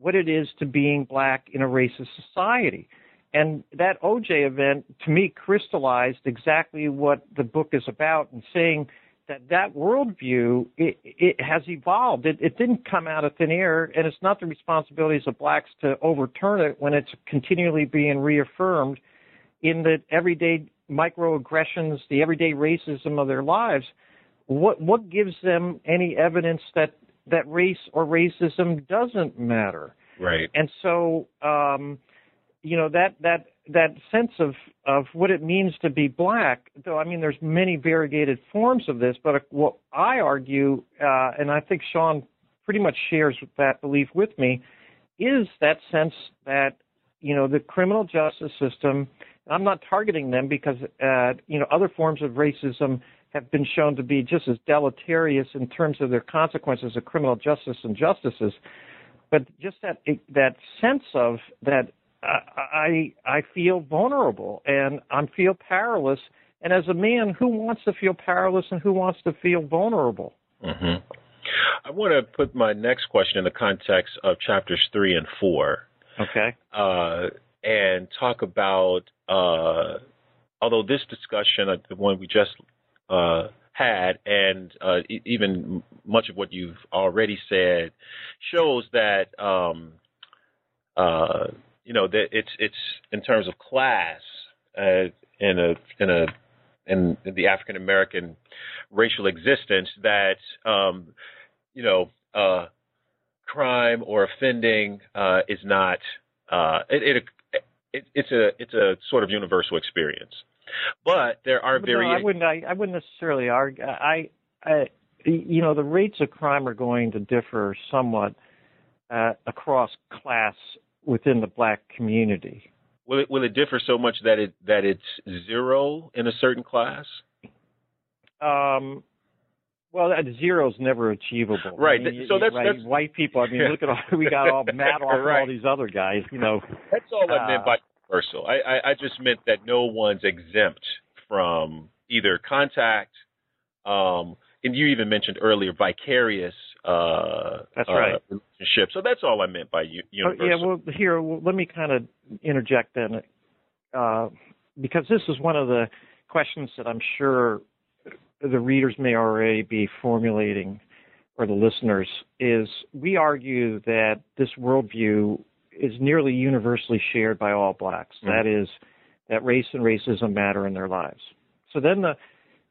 what it is to being black in a racist society. And that OJ event to me crystallized exactly what the book is about and saying that that worldview it, it has evolved. It, it didn't come out of thin air, and it's not the responsibilities of blacks to overturn it when it's continually being reaffirmed in the everyday microaggressions, the everyday racism of their lives. What what gives them any evidence that that race or racism doesn't matter? Right. And so, um, you know that that that sense of of what it means to be black. Though I mean, there's many variegated forms of this, but what I argue, uh, and I think Shaun pretty much shares that belief with me, is that sense that you know the criminal justice system. I'm not targeting them because uh, you know other forms of racism have been shown to be just as deleterious in terms of their consequences of criminal justice and justices but just that that sense of that uh, I I feel vulnerable and I feel powerless And as a man, who wants to feel powerless and who wants to feel vulnerable? Mm-hmm. I want to put my next question in the context of chapters three and four. Okay. Uh, and talk about, uh, although this discussion, uh, the one we just uh, had, and uh, even much of what you've already said, shows that um, uh, you know that it's it's in terms of class uh, in a in a in, in the African American racial existence that um, you know uh, crime or offending uh, is not uh, it, it, it, it's a it's a sort of universal experience. But there are variations. No, I wouldn't. I, I wouldn't necessarily argue. I, I, you know, the rates of crime are going to differ somewhat uh, across class within the black community. Will it will it differ so much that it that it's zero in a certain class? Um, well, that zero is never achievable. Right. I mean, so that's, right, that's white people. I mean, Yeah. look at all we got all Madoff Right. all these other guys. You know. that's all I meant Uh, by universal. I, I I just meant that no one's exempt from either contact. Um, and you even mentioned earlier vicarious. Uh, That's uh, right. Relationship. So that's all I meant by u- Oh, universal. yeah, well, here, well, let me kind of interject then, uh, because this is one of the questions that I'm sure the readers may already be formulating, or the listeners, is we argue that this worldview is nearly universally shared by all blacks. Mhm. That is, that race and racism matter in their lives. So then the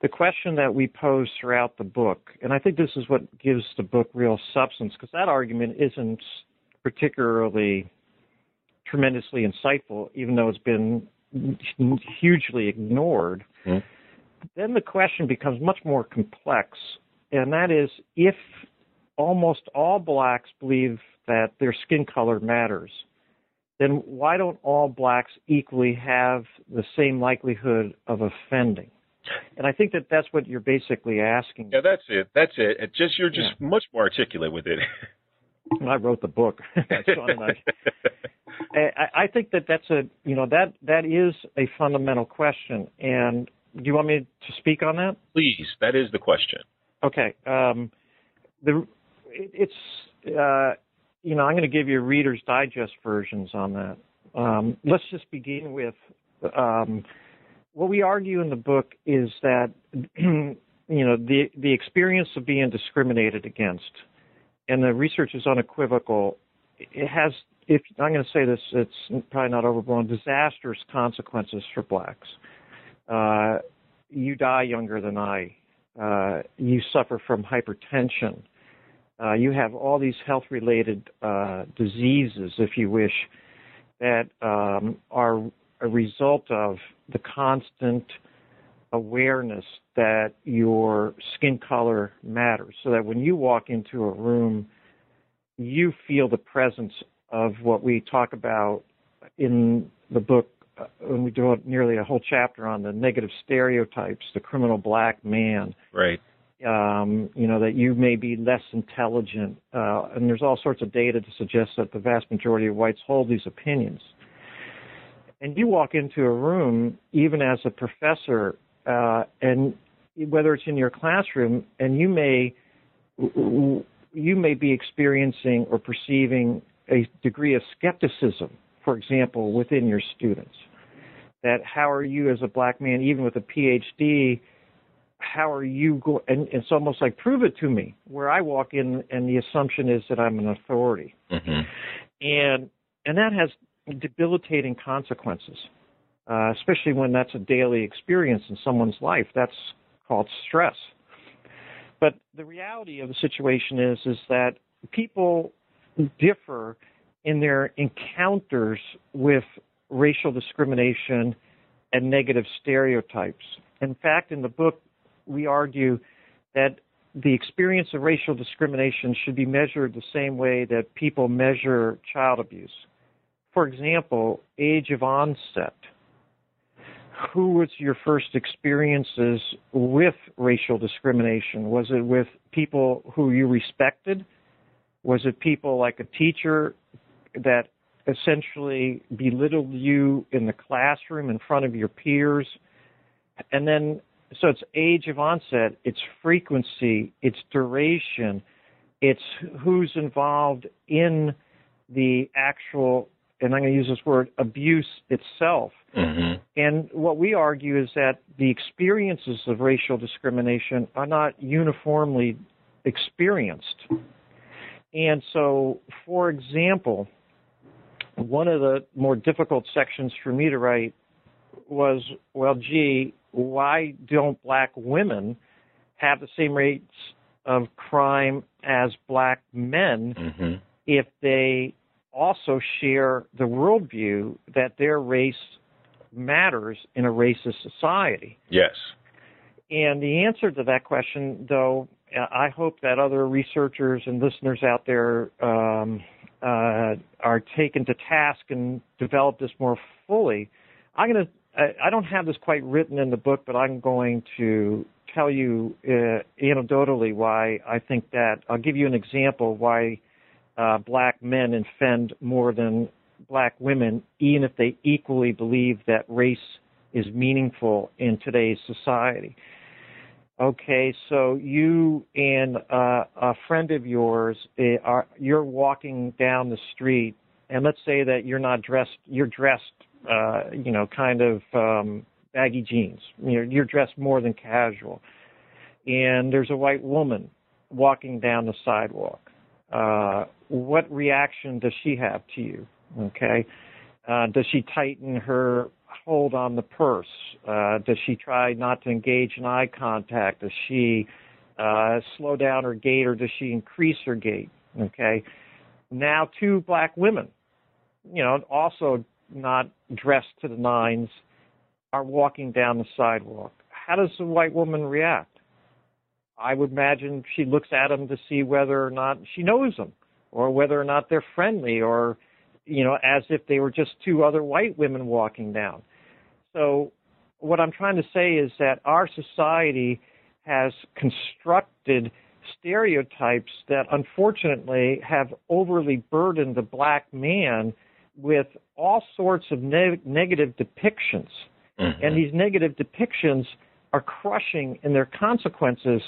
the question that we pose throughout the book, and I think this is what gives the book real substance, because that argument isn't particularly tremendously insightful, even though it's been hugely ignored. Mhm. Then the question becomes much more complex, and that is if almost all blacks believe that their skin color matters, then why don't all blacks equally have the same likelihood of offending? And I think that that's what you're basically asking. yeah, that's it. That's it. It just you're just much more articulate with it. I wrote the book. I I, I think that that's a you know that that is a fundamental question. And do you want me to speak on that? Please, that is the question. Okay. Um, the it, it's uh, you know I'm going to give you Reader's Digest versions on that. Um, let's just begin with um, what we argue in the book is that you know the the experience of being discriminated against, and the research is unequivocal. It has, if I'm going to say this, it's probably not overblown, disastrous consequences for blacks. Uh, you die younger than I. Uh, you suffer from hypertension. Uh, you have all these health-related uh, diseases, if you wish, that um, are a result of the constant awareness that your skin color matters. So that when you walk into a room, you feel the presence of what we talk about in the book uh, when we do nearly a whole chapter on the negative stereotypes, the criminal black man, Right. um, you know, that you may be less intelligent. Uh, and there's all sorts of data to suggest that the vast majority of whites hold these opinions. And you walk into a room, even as a professor, uh, and whether it's in your classroom, and you may you may be experiencing or perceiving a degree of skepticism, for example, within your students. That how are you as a black man, even with a PhD, how are you going? And it's almost like prove it to me. Where I walk in, and the assumption is that I'm an authority, hmm and and that has debilitating consequences, uh, especially when that's a daily experience in someone's life. That's called stress. But the reality of the situation is is that people differ in their encounters with racial discrimination and negative stereotypes. In fact, in the book, we argue that the experience of racial discrimination should be measured the same way that people measure child abuse. For example, age of onset. Who was your first experiences with racial discrimination? Was it with people who you respected? Was it people like a teacher that essentially belittled you in the classroom in front of your peers? and then so it's age of onset, it's frequency, it's duration, it's who's involved in the actual, and I'm going to use this word, abuse itself. Mm-hmm. And what we argue is that the experiences of racial discrimination are not uniformly experienced. And so, for example, one of the more difficult sections for me to write was, well, gee, why don't black women have the same rates of crime as black men Mm-hmm. if they also share the worldview that their race matters in a racist society? Yes. And the answer to that question, though, I hope that other researchers and listeners out there um, uh, are taken to task and develop this more fully. I'm going to. I don't have this quite written in the book, but I'm going to tell you uh, anecdotally why I think that. I'll give you an example why uh, black men offend more than black women, even if they equally believe that race is meaningful in today's society. Okay, so you and uh, a friend of yours uh, are you're walking down the street, and let's say that you're not dressed. You're dressed, uh, you know, kind of um, baggy jeans. You're, you're dressed more than casual, and there's a white woman walking down the sidewalk. Uh, what reaction does she have to you? Okay, uh, does she tighten her hold on the purse? Uh, does she try not to engage in eye contact? Does she uh, slow down her gait or does she increase her gait? Okay. Now, two black women, you know, also not dressed to the nines, are walking down the sidewalk. How does the white woman react? I would imagine she looks at them to see whether or not she knows them or whether or not they're friendly or you know, as if they were just two other white women walking down. So, what I'm trying to say is that our society has constructed stereotypes that unfortunately have overly burdened the black man with all sorts of ne- negative depictions. Mm-hmm. And these negative depictions are crushing in their consequences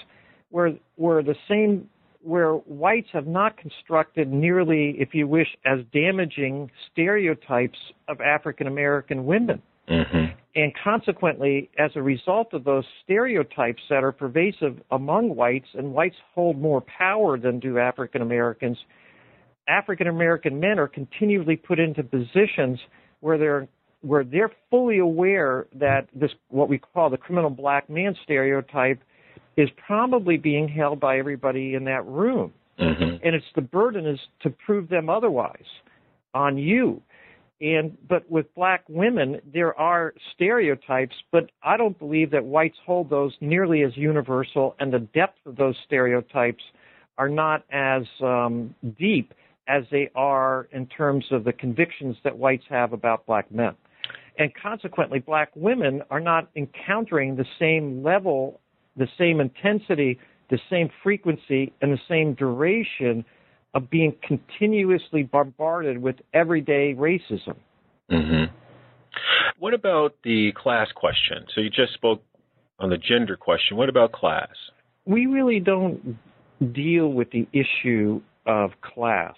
where where the same where whites have not constructed nearly, if you wish, as damaging stereotypes of African American women. Mm-hmm. And consequently, as a result of those stereotypes that are pervasive among whites, and whites hold more power than do African Americans, African American men are continually put into positions where they're where they're fully aware that this what we call the criminal black man stereotype is probably being held by everybody in that room. Mm-hmm. And it's the burden is to prove them otherwise on you. And but with black women, there are stereotypes, but I don't believe that whites hold those nearly as universal, and the depth of those stereotypes are not as um, deep as they are in terms of the convictions that whites have about black men. And consequently, black women are not encountering the same level the same intensity, the same frequency, and the same duration of being continuously bombarded with everyday racism. Mm-hmm. What about the class question? So you just spoke on the gender question. What about class? We really don't deal with the issue of class.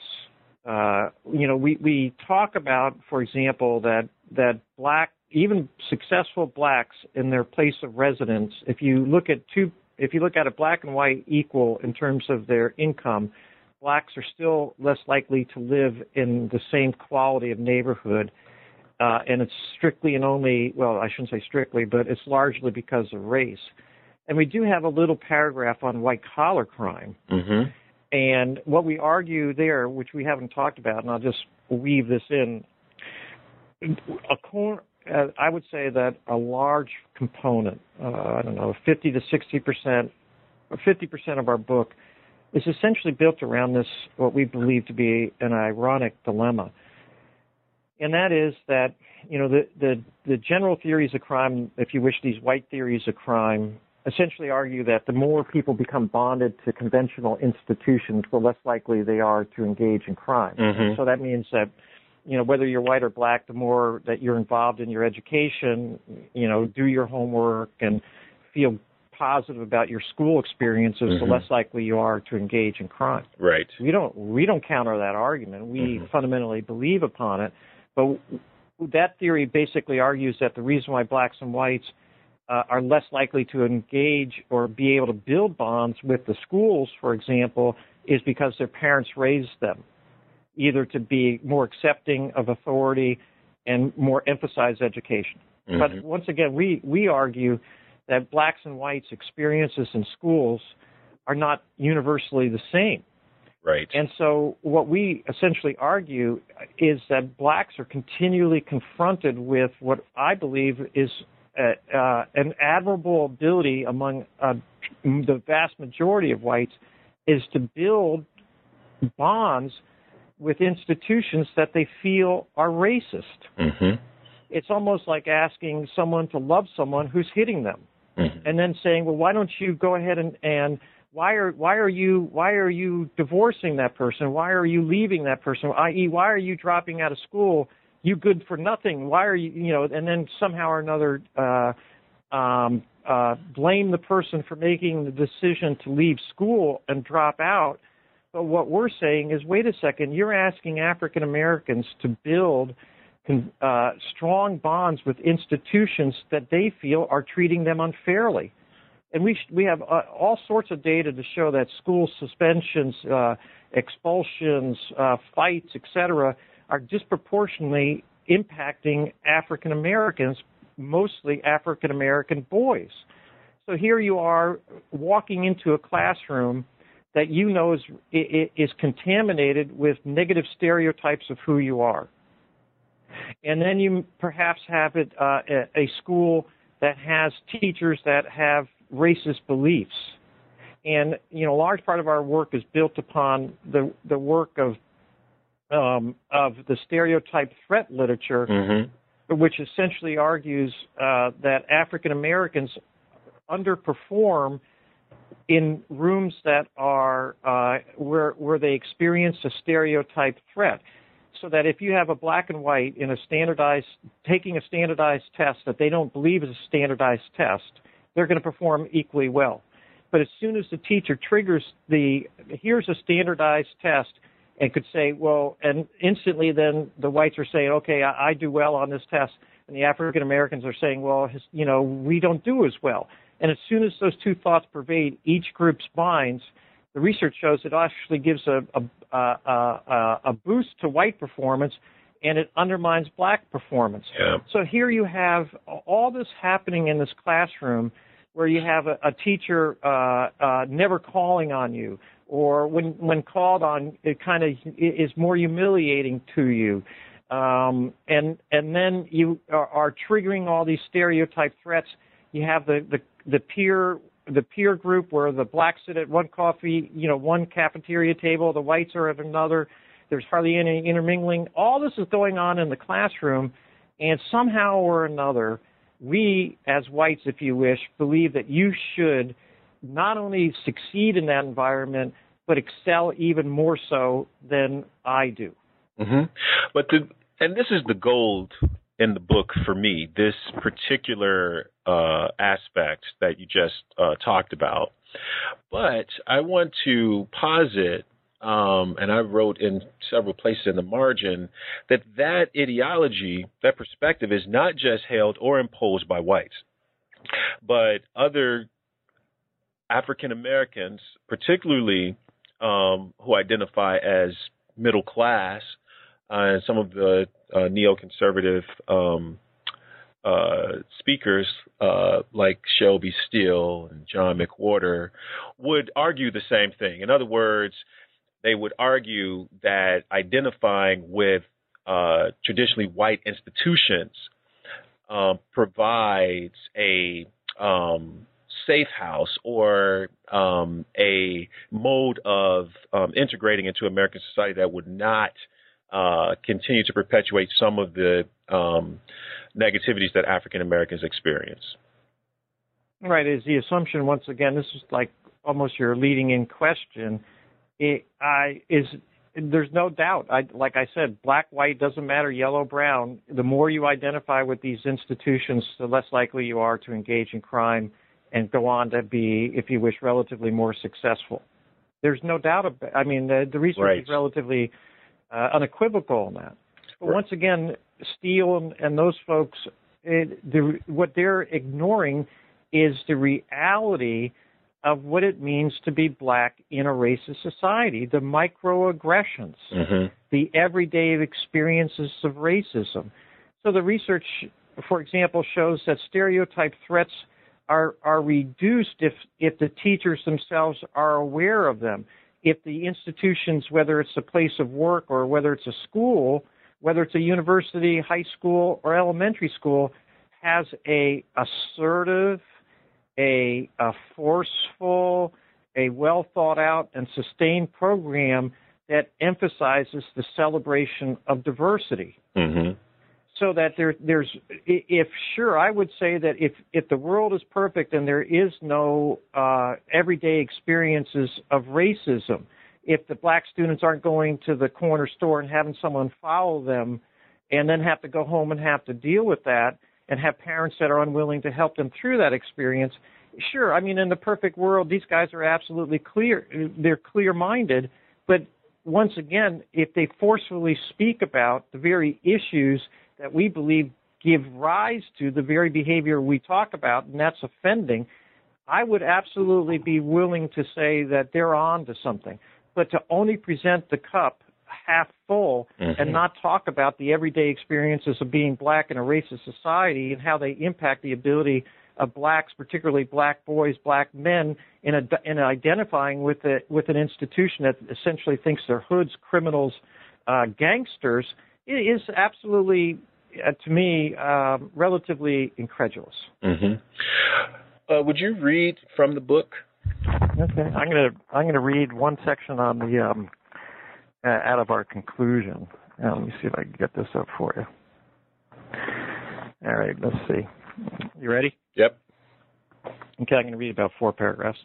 Uh, you know, we, we talk about, for example, that that black even successful blacks in their place of residence, if you look at two, if you look at it black and white equal in terms of their income, blacks are still less likely to live in the same quality of neighborhood. Uh, and it's strictly and only, well, I shouldn't say strictly, but it's largely because of race. And we do have a little paragraph on white collar crime. Mm-hmm. And what we argue there, which we haven't talked about, and I'll just weave this in, a cor- uh, I would say that a large component, uh, I don't know, 50 to 60 percent, or 50 percent of our book is essentially built around this, what we believe to be an ironic dilemma. And that is that, you know, the, the, the general theories of crime, if you wish, these white theories of crime, essentially argue that the more people become bonded to conventional institutions, the less likely they are to engage in crime. Mhm. So that means that you know, whether you're white or black, the more that you're involved in your education, you know, do your homework and feel positive about your school experiences, mm-hmm. the less likely you are to engage in crime. Right. We don't we don't counter that argument. We mm-hmm. fundamentally believe upon it, but that theory basically argues that the reason why blacks and whites uh, are less likely to engage or be able to build bonds with the schools, for example, is because their parents raised them either to be more accepting of authority and more emphasize education. Mm-hmm. But once again, we, we argue that blacks and whites experiences in schools are not universally the same. Right. And so what we essentially argue is that blacks are continually confronted with what I believe is a, uh, an admirable ability among uh, the vast majority of whites is to build bonds with institutions that they feel are racist. Mm-hmm. It's almost like asking someone to love someone who's hitting them, mm-hmm. and then saying, "Well, why don't you go ahead and and why are why are you why are you divorcing that person? Why are you leaving that person? I.e., why are you dropping out of school? You good for nothing. Why are you you know?" And then somehow or another. Uh, um, uh, blame the person for making the decision to leave school and drop out but what we're saying is, wait a second, you're asking African Americans to build uh, strong bonds with institutions that they feel are treating them unfairly. And we, sh- we have uh, all sorts of data to show that school suspensions, uh, expulsions, uh, fights, etc., are disproportionately impacting African Americans, mostly African American boys. So here you are walking into a classroom that you know is is contaminated with negative stereotypes of who you are. And then you perhaps have it uh, a school that has teachers that have racist beliefs. And you know, a large part of our work is built upon the the work of um, of the stereotype threat literature, mm-hmm. which essentially argues uh, that African Americans underperform in rooms that are uh, where where they experience a stereotype threat. So that if you have a black and white in a standardized taking a standardized test that they don't believe is a standardized test, they're going to perform equally well. But as soon as the teacher triggers the here's a standardized test and could say, well, and instantly then the whites are saying, okay, I, I do well on this test, and the African Americans are saying, well, his, you know, we don't do as well. And as soon as those two thoughts pervade each group's minds, the research shows it actually gives a, a, a, a boost to white performance and it undermines black performance. Yeah. So here you have all this happening in this classroom where you have a, teacher uh, uh, never calling on you, or when when called on, it kind of is more humiliating to you, um, and and then you are, are triggering all these stereotype threats. You have the the the peer the peer group where the blacks sit at one coffee, you know, one cafeteria table, the whites are at another. There's hardly any intermingling. All this is going on in the classroom, and somehow or another, we, as whites, if you wish, believe that you should not only succeed in that environment, but excel even more so than I do. Mm-hmm. But the and this is the gold in the book for me, this particular uh, aspect that you just uh, talked about. But I want to posit, um, and I wrote in several places in the margin, that that ideology, that perspective, is not just held or imposed by whites, but other African Americans, particularly um, who identify as middle class, and some of the uh, neoconservative um, uh, speakers uh, like Shelby Steele and John McWhorter would argue the same thing. In other words, they would argue that identifying with traditionally white institutions um, provides a um, safe house or um, a mode of um, integrating into American society that would not uh, continue to perpetuate some of the um, negativities that African Americans experience. Right, is the assumption once again. This is like almost your leading in question. It, I, is there's no doubt. I, like I said, black, white doesn't matter, yellow, brown. The more you identify with these institutions, the less likely you are to engage in crime and go on to be, if you wish, relatively more successful. There's no doubt about. I mean, the, the research right. is relatively uh, unequivocal on that. But right. once again, Steele and, and those folks, it, the, what they're ignoring is the reality of what it means to be black in a racist society, the microaggressions, mm-hmm. the everyday experiences of racism. So the research, for example, shows that stereotype threats are, are reduced if, if the teachers themselves are aware of them. If the institutions, whether it's a place of work or whether it's a school, whether it's a university, high school, or elementary school, has a assertive, a, a forceful, a well thought out and sustained program that emphasizes the celebration of diversity. Mm-hmm. So that there, there's, if sure, I would say that if if the world is perfect and there is no uh, everyday experiences of racism, if the black students aren't going to the corner store and having someone follow them, and then have to go home and have to deal with that, and have parents that are unwilling to help them through that experience. Sure, I mean, in the perfect world, these guys are absolutely clear. They're clear minded. But once again, if they forcefully speak about the very issues that we believe give rise to the very behavior we talk about, and that's offending, I would absolutely be willing to say that they're on to something. But to only present the cup half full mm-hmm. and not talk about the everyday experiences of being black in a racist society and how they impact the ability of blacks, particularly black boys, black men, in, a, in identifying with a, with an institution that essentially thinks they're hoods, criminals, uh, gangsters, it is absolutely, uh, to me, uh, relatively incredulous. Mm-hmm. Uh, would you read from the book? Okay, I'm gonna I'm gonna read one section on the um, uh, out of our conclusion. Now, let me see if I can get this up for you. All right, let's see. You ready? Yep. Okay, I'm going to read about four paragraphs.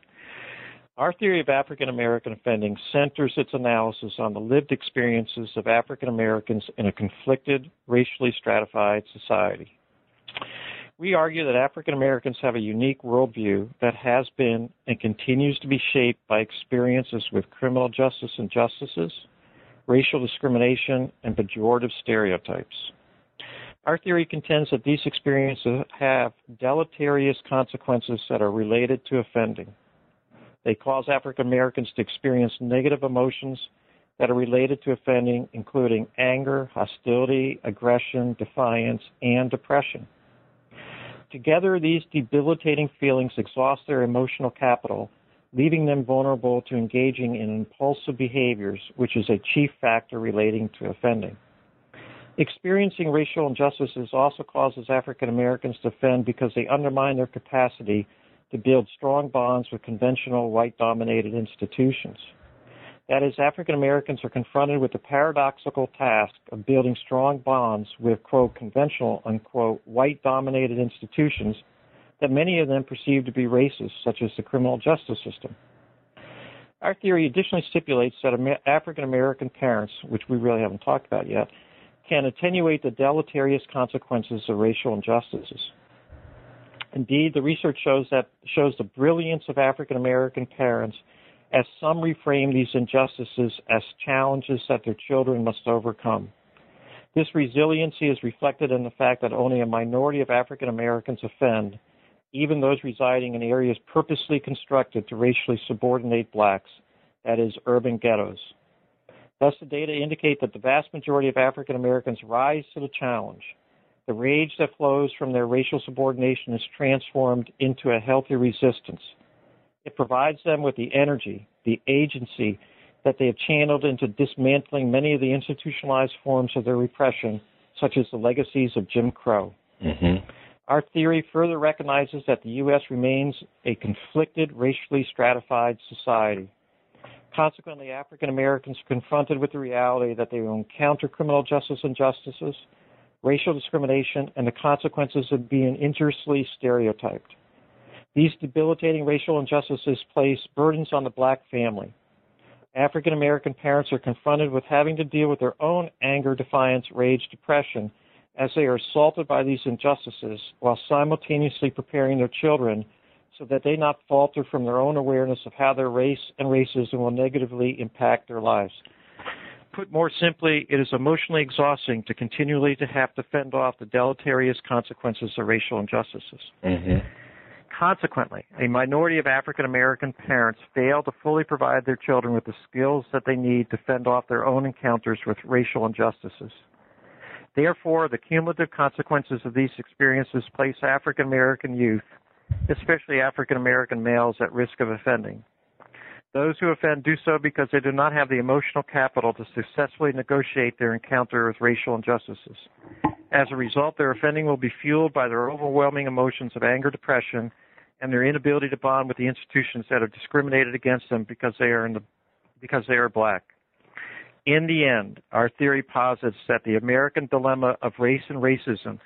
Our theory of African American offending centers its analysis on the lived experiences of African Americans in a conflicted, racially stratified society. We argue that African Americans have a unique worldview that has been and continues to be shaped by experiences with criminal justice injustices, racial discrimination, and pejorative stereotypes. Our theory contends that these experiences have deleterious consequences that are related to offending. They cause African Americans to experience negative emotions that are related to offending, including anger, hostility, aggression, defiance, and depression. Together, these debilitating feelings exhaust their emotional capital leaving them vulnerable to engaging in impulsive behaviors, which is a chief factor relating to offending. Experiencing racial injustices also causes African Americans to offend because they undermine their capacity to build strong bonds with conventional white dominated institutions. That is, African Americans are confronted with the paradoxical task of building strong bonds with, quote, conventional, unquote, white dominated institutions that many of them perceive to be racist, such as the criminal justice system. Our theory additionally stipulates that African American parents, which we really haven't talked about yet, can attenuate the deleterious consequences of racial injustices. Indeed, the research shows that shows the brilliance of African American parents as some reframe these injustices as challenges that their children must overcome. This resiliency is reflected in the fact that only a minority of African Americans offend even those residing in areas purposely constructed to racially subordinate blacks, that is, urban ghettos. Thus, the data indicate that the vast majority of African Americans rise to the challenge. The rage that flows from their racial subordination is transformed into a healthy resistance. It provides them with the energy, the agency that they have channeled into dismantling many of the institutionalized forms of their repression, such as the legacies of Jim Crow. Mm-hmm. Our theory further recognizes that the U.S. remains a conflicted, racially stratified society. Consequently, African Americans are confronted with the reality that they will encounter criminal justice injustices, racial discrimination, and the consequences of being injuriously stereotyped. These debilitating racial injustices place burdens on the black family. African American parents are confronted with having to deal with their own anger, defiance, rage, depression as they are assaulted by these injustices while simultaneously preparing their children so that they not falter from their own awareness of how their race and racism will negatively impact their lives. Put more simply, it is emotionally exhausting to continually to have to fend off the deleterious consequences of racial injustices. Mm-hmm. Consequently, a minority of African American parents fail to fully provide their children with the skills that they need to fend off their own encounters with racial injustices. Therefore, the cumulative consequences of these experiences place African American youth, especially African American males, at risk of offending. Those who offend do so because they do not have the emotional capital to successfully negotiate their encounter with racial injustices. As a result, their offending will be fueled by their overwhelming emotions of anger, depression, and their inability to bond with the institutions that have discriminated against them because they are the because they are black. In the end, our theory posits that the American dilemma of race and racism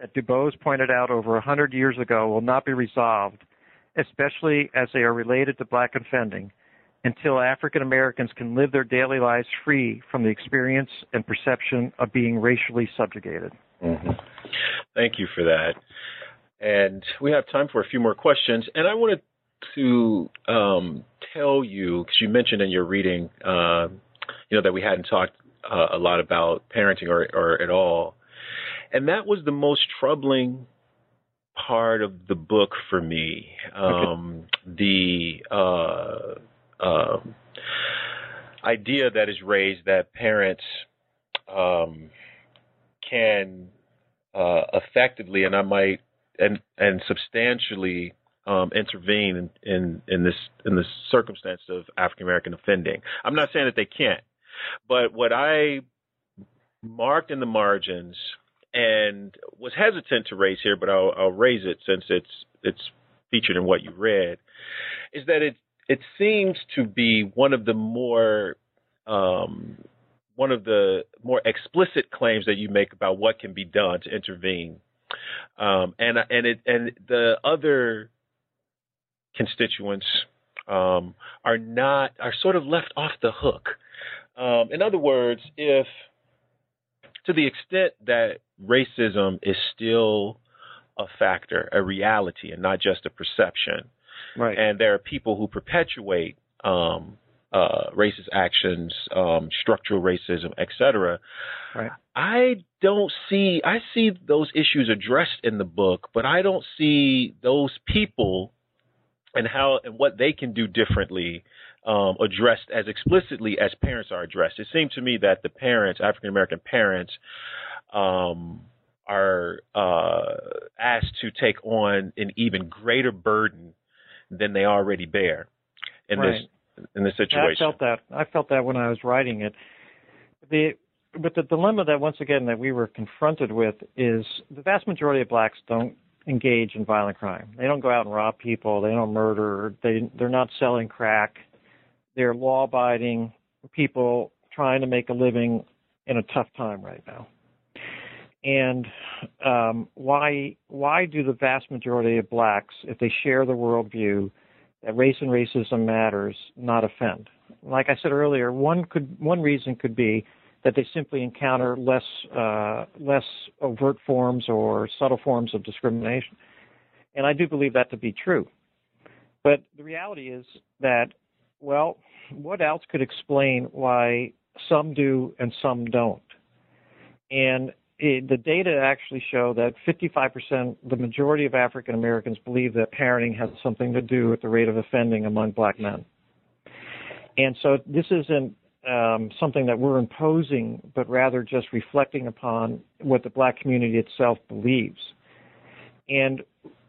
that Du Bois pointed out over a hundred years ago will not be resolved, especially as they are related to black offending, until African Americans can live their daily lives free from the experience and perception of being racially subjugated. Mm-hmm. Thank you for that. And we have time for a few more questions. And I wanted to um, tell you, because you mentioned in your reading, uh, you know, that we hadn't talked uh, a lot about parenting or, or at all. And that was the most troubling part of the book for me. Um, the uh, uh, idea that is raised that parents um, can uh, effectively, and I might and and substantially um, intervene in, in in this in this circumstance of African American offending. I'm not saying that they can't, but what I marked in the margins and was hesitant to raise here, but I'll, I'll raise it since it's it's featured in what you read, is that it it seems to be one of the more um, one of the more explicit claims that you make about what can be done to intervene, um, and and it and the other constituents um, are not are sort of left off the hook. Um, in other words, if to the extent that racism is still a factor, a reality, and not just a perception, Right. and there are people who perpetuate um, uh, racist actions, um, structural racism, etc. Right. I don't see. I see those issues addressed in the book, but I don't see those people and how and what they can do differently um, addressed as explicitly as parents are addressed. It seemed to me that the parents, African American parents, um, are uh, asked to take on an even greater burden than they already bear in Right. this in this situation. I felt that. I felt that when I was writing it. The but the dilemma that once again that we were confronted with is the vast majority of blacks don't engage in violent crime. They don't go out and rob people. They don't murder. They they're not selling crack. They're law-abiding people trying to make a living in a tough time right now. And um, why why do the vast majority of blacks, if they share the worldview that race and racism matters, not offend? Like I said earlier, one could one reason could be that they simply encounter less uh, less overt forms or subtle forms of discrimination, and I do believe that to be true. But the reality is that, well, what else could explain why some do and some don't? And it, the data actually show that 55%, the majority of African Americans believe that parenting has something to do with the rate of offending among black men. And so this isn't um, something that we're imposing, but rather just reflecting upon what the black community itself believes. And,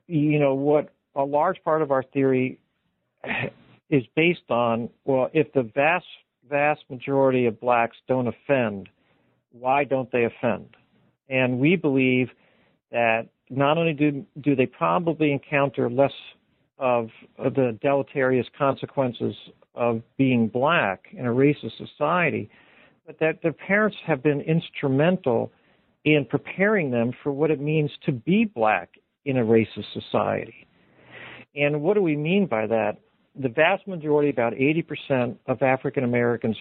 you know, what a large part of our theory is based on, well, if the vast, vast majority of blacks don't offend, why don't they offend? And we believe that not only do, do they probably encounter less of the deleterious consequences of being black in a racist society, but that their parents have been instrumental in preparing them for what it means to be black in a racist society. And what do we mean by that? the vast majority, about 80% of African Americans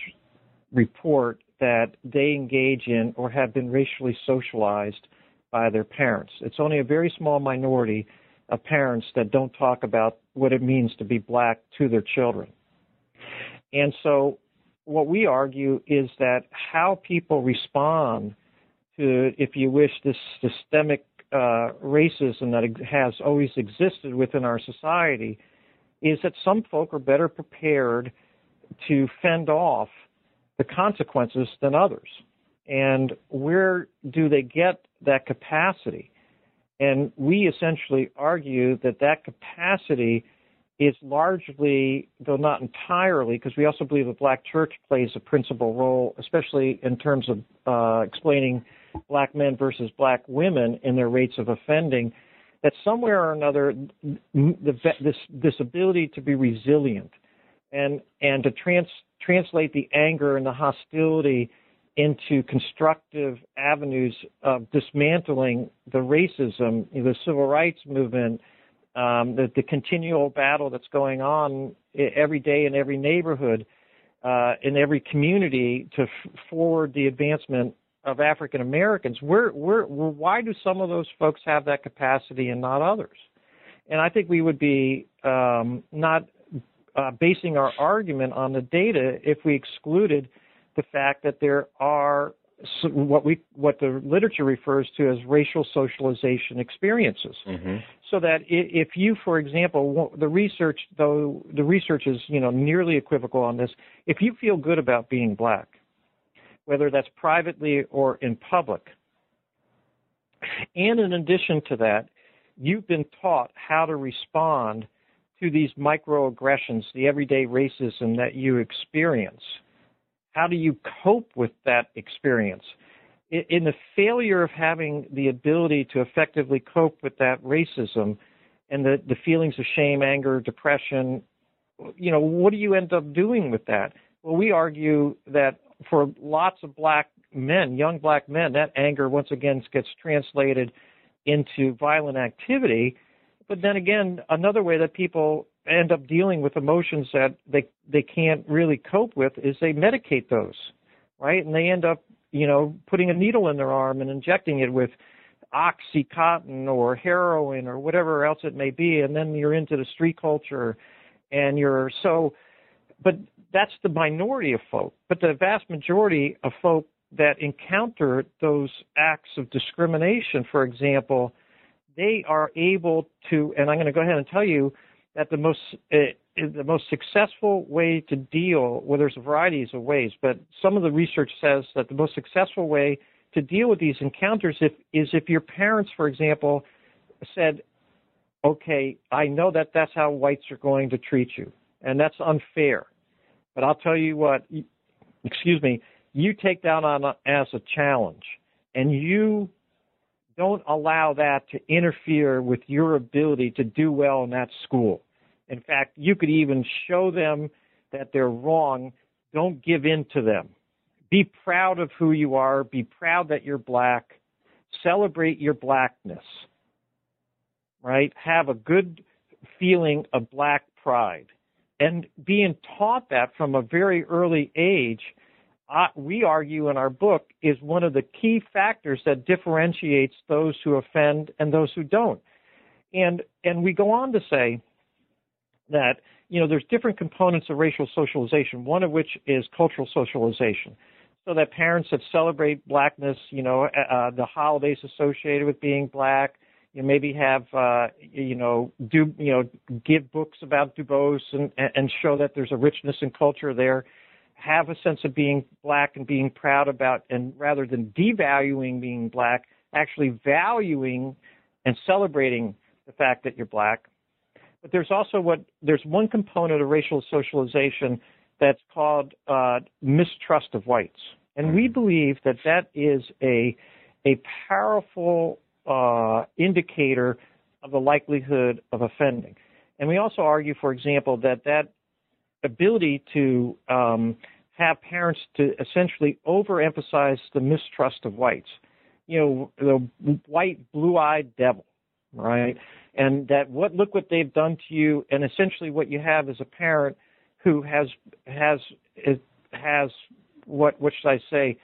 report that they engage in or have been racially socialized by their parents. It's only a very small minority of parents that don't talk about what it means to be black to their children. And so what we argue is that how people respond to, if you wish, this systemic uh, racism that has always existed within our society is that some folk are better prepared to fend off the consequences than others. And where do they get that capacity? And we essentially argue that that capacity is largely, though not entirely, because we also believe the black church plays a principal role, especially in terms of uh, explaining black men versus black women in their rates of offending, that somewhere or another, the, this this ability to be resilient and and to trans, translate the anger and the hostility into constructive avenues of dismantling the racism, the civil rights movement, um, the, the, continual battle that's going on every day in every neighborhood, uh, in every community to f- forward the advancement of African Americans. Why do some of those folks have that capacity and not others? And I think we would be um, not uh, basing our argument on the data if we excluded the fact that there are what we what the literature refers to as racial socialization experiences. Mm-hmm. So that if you, for example, the research though the research is you know nearly equivocal on this, if you feel good about being black, whether that's privately or in public, and in addition to that, you've been taught how to respond to these microaggressions, the everyday racism that you experience how do you cope with that experience? In the failure of having the ability to effectively cope with that racism and the, the feelings of shame, anger, depression, you know, what do you end up doing with that? Well, we argue that for lots of black men, young black men, that anger once again gets translated into violent activity. But then again, another way that people end up dealing with emotions that they they can't really cope with is they medicate those, right? And they end up, you know, putting a needle in their arm and injecting it with oxycontin or heroin or whatever else it may be, and then you're into the street culture, and you're so. But that's the minority of folk. But the vast majority of folk that encounter those acts of discrimination, for example, they are able to, and I'm going to go ahead and tell you that the most uh, the most successful way to deal well there's varieties of ways but some of the research says that the most successful way to deal with these encounters if, is if your parents for example said okay i know that that's how whites are going to treat you and that's unfair. But i'll tell you what excuse me you take that on a, as a challenge and you don't allow that to interfere with your ability to do well in that school in fact, you could even show them that they're wrong. Don't give in to them. Be proud of who you are. Be proud that you're black. Celebrate your blackness. Right? Have a good feeling of black pride. And being taught that from a very early age, we argue in our book, is one of the key factors that differentiates those who offend and those who don't. And and we go on to say that you know there's different components of racial socialization. One of which is cultural socialization, so that parents that celebrate blackness, you know, uh, uh, the holidays associated with being black, you maybe have uh, you know do you know give books about Du Bois and and show that there's a richness in culture there. Have a sense of being black and being proud about, and rather than devaluing being black, actually valuing and celebrating the fact that you're black. But there's also what there's one component of racial socialization that's called uh, mistrust of whites, and we believe that that is a a powerful uh, indicator of the likelihood of offending. And we also argue, for example, that that ability to um, have parents to essentially overemphasize the mistrust of whites. You know, the white blue-eyed devil right? And that what look what they've done to you, and essentially what you have is a parent who has has has what what should I say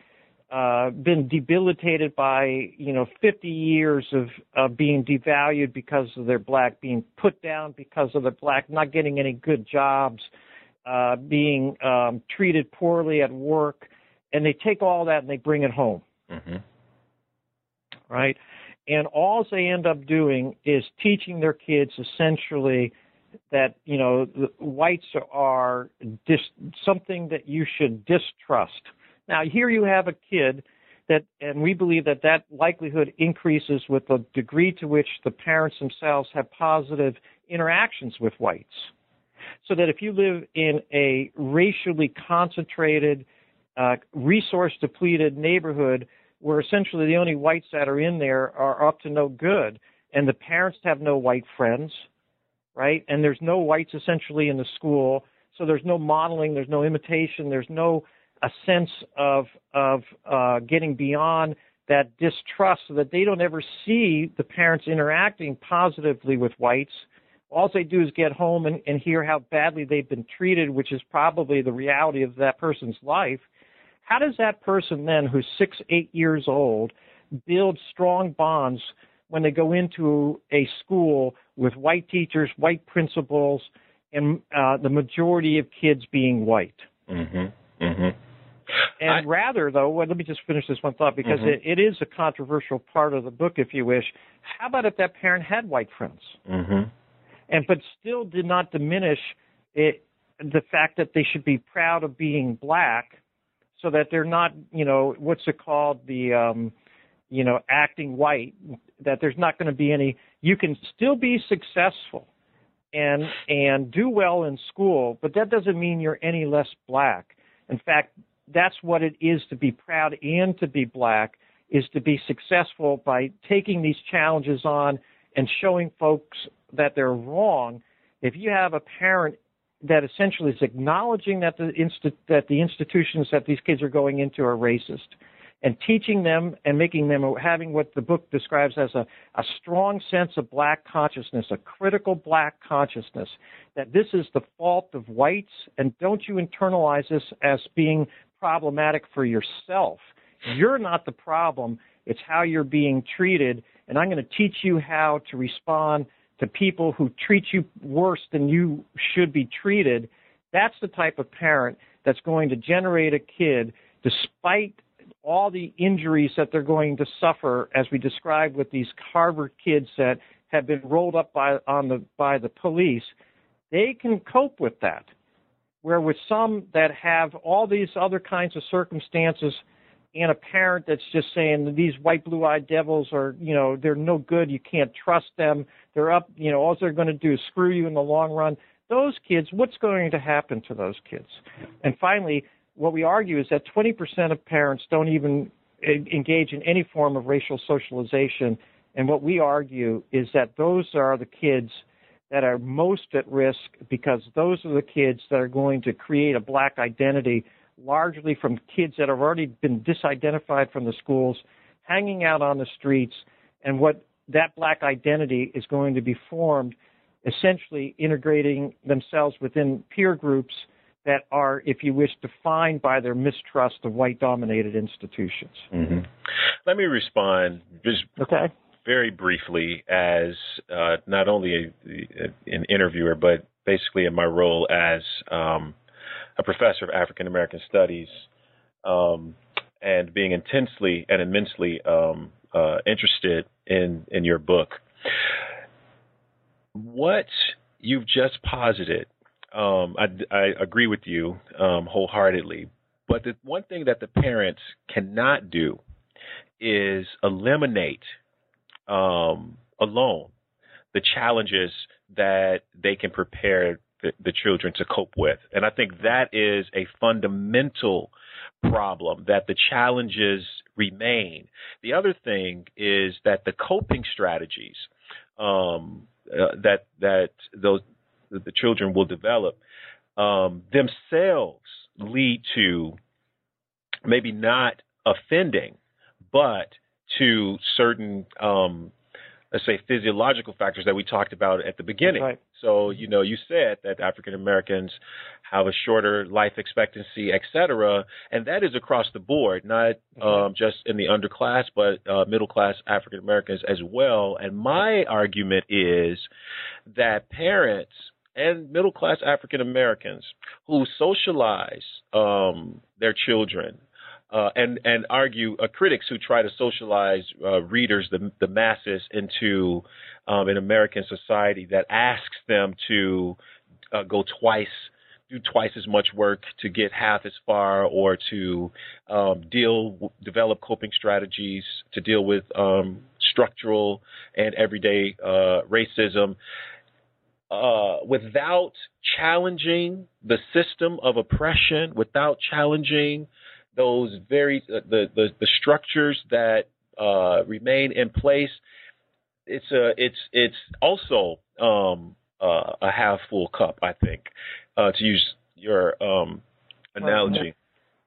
uh, been debilitated by you know 50 years of of being devalued because of their black, being put down because of their black, not getting any good jobs, uh, being um, treated poorly at work, and they take all that and they bring it home, mm-hmm. right? And all they end up doing is teaching their kids essentially that you know the whites are dis- something that you should distrust now, here you have a kid that, and we believe that that likelihood increases with the degree to which the parents themselves have positive interactions with whites. So that if you live in a racially concentrated, uh, resource depleted neighborhood where essentially the only whites that are in there are up to no good, and the parents have no white friends, right? And there's no whites essentially in the school, so there's no modeling, there's no imitation, there's no a sense of of uh, getting beyond that distrust so that they don't ever see the parents interacting positively with whites. All they do is get home and, and hear how badly they've been treated, which is probably the reality of that person's life. How does that person then, who's six, eight years old, build strong bonds when they go into a school with white teachers, white principals, and uh, the majority of kids being white? Mm-hmm. Mm-hmm. And I, rather, though, well, let me just finish this one thought because mm-hmm. it, it is a controversial part of the book, if you wish. How about if that parent had white friends, mm-hmm. And but still did not diminish it, the fact that they should be proud of being black, so that they're not, you know, what's it called, the, um, you know, acting white. That there's not going to be any. You can still be successful and and do well in school, but that doesn't mean you're any less black. In fact, that's what it is to be proud and to be black is to be successful by taking these challenges on and showing folks that they're wrong. If you have a parent that essentially is acknowledging that the insti- that the institutions that these kids are going into are racist, and teaching them and making them having what the book describes as a, a strong sense of black consciousness, a critical black consciousness, that this is the fault of whites, and don't you internalize this as being problematic for yourself. You're not the problem. It's how you're being treated. And I'm going to teach you how to respond to people who treat you worse than you should be treated. That's the type of parent that's going to generate a kid despite all the injuries that they're going to suffer, as we described with these Harvard kids that have been rolled up by, on the, by the police, they can cope with that where with some that have all these other kinds of circumstances and a parent that's just saying these white blue eyed devils are you know they're no good. You can't trust them. They're up you know all they're going to do is screw you in the long run. Those kids what's going to happen to those kids? And finally what we argue is that 20% of parents don't even engage in any form of racial socialization. And what we argue is that those are the kids that are most at risk because those are the kids that are going to create a black identity largely from kids that have already been disidentified from the schools, hanging out on the streets, and what that black identity is going to be formed essentially integrating themselves within peer groups that are, if you wish, defined by their mistrust of white dominated institutions. Mm-hmm. Let me respond. Okay very briefly as uh, not only a, a, an interviewer, but basically in my role as um, a professor of African American Studies, um, and being intensely and immensely um, uh, interested in in your book. What you've just posited, um, I, I, agree with you um, wholeheartedly. But the one thing that the parents cannot do is eliminate um, alone the challenges that they can prepare the, children to cope with. And I think that is a fundamental problem that the challenges remain. The other thing is that the coping strategies um, uh, that that those the children will develop um, themselves lead to maybe not offending, but to certain um, let's say physiological factors that we talked about at the beginning. Right. So, you know, you said that African Americans have a shorter life expectancy, et cetera, and that is across the board, not um, just in the underclass, but uh, middle class African Americans as well. And my argument is that parents and middle class African Americans who socialize um, their children uh, and and argue uh, critics who try to socialize uh, readers, the the masses, into um, an American society that asks them to uh, go twice, do twice as much work to get half as far, or to um, deal develop coping strategies to deal with um, structural and everyday uh, racism. Uh, without challenging the system of oppression, without challenging those very uh, the, the the structures that uh, remain in place, it's a it's it's also um, uh, a half full cup. I think uh, to use your um, analogy.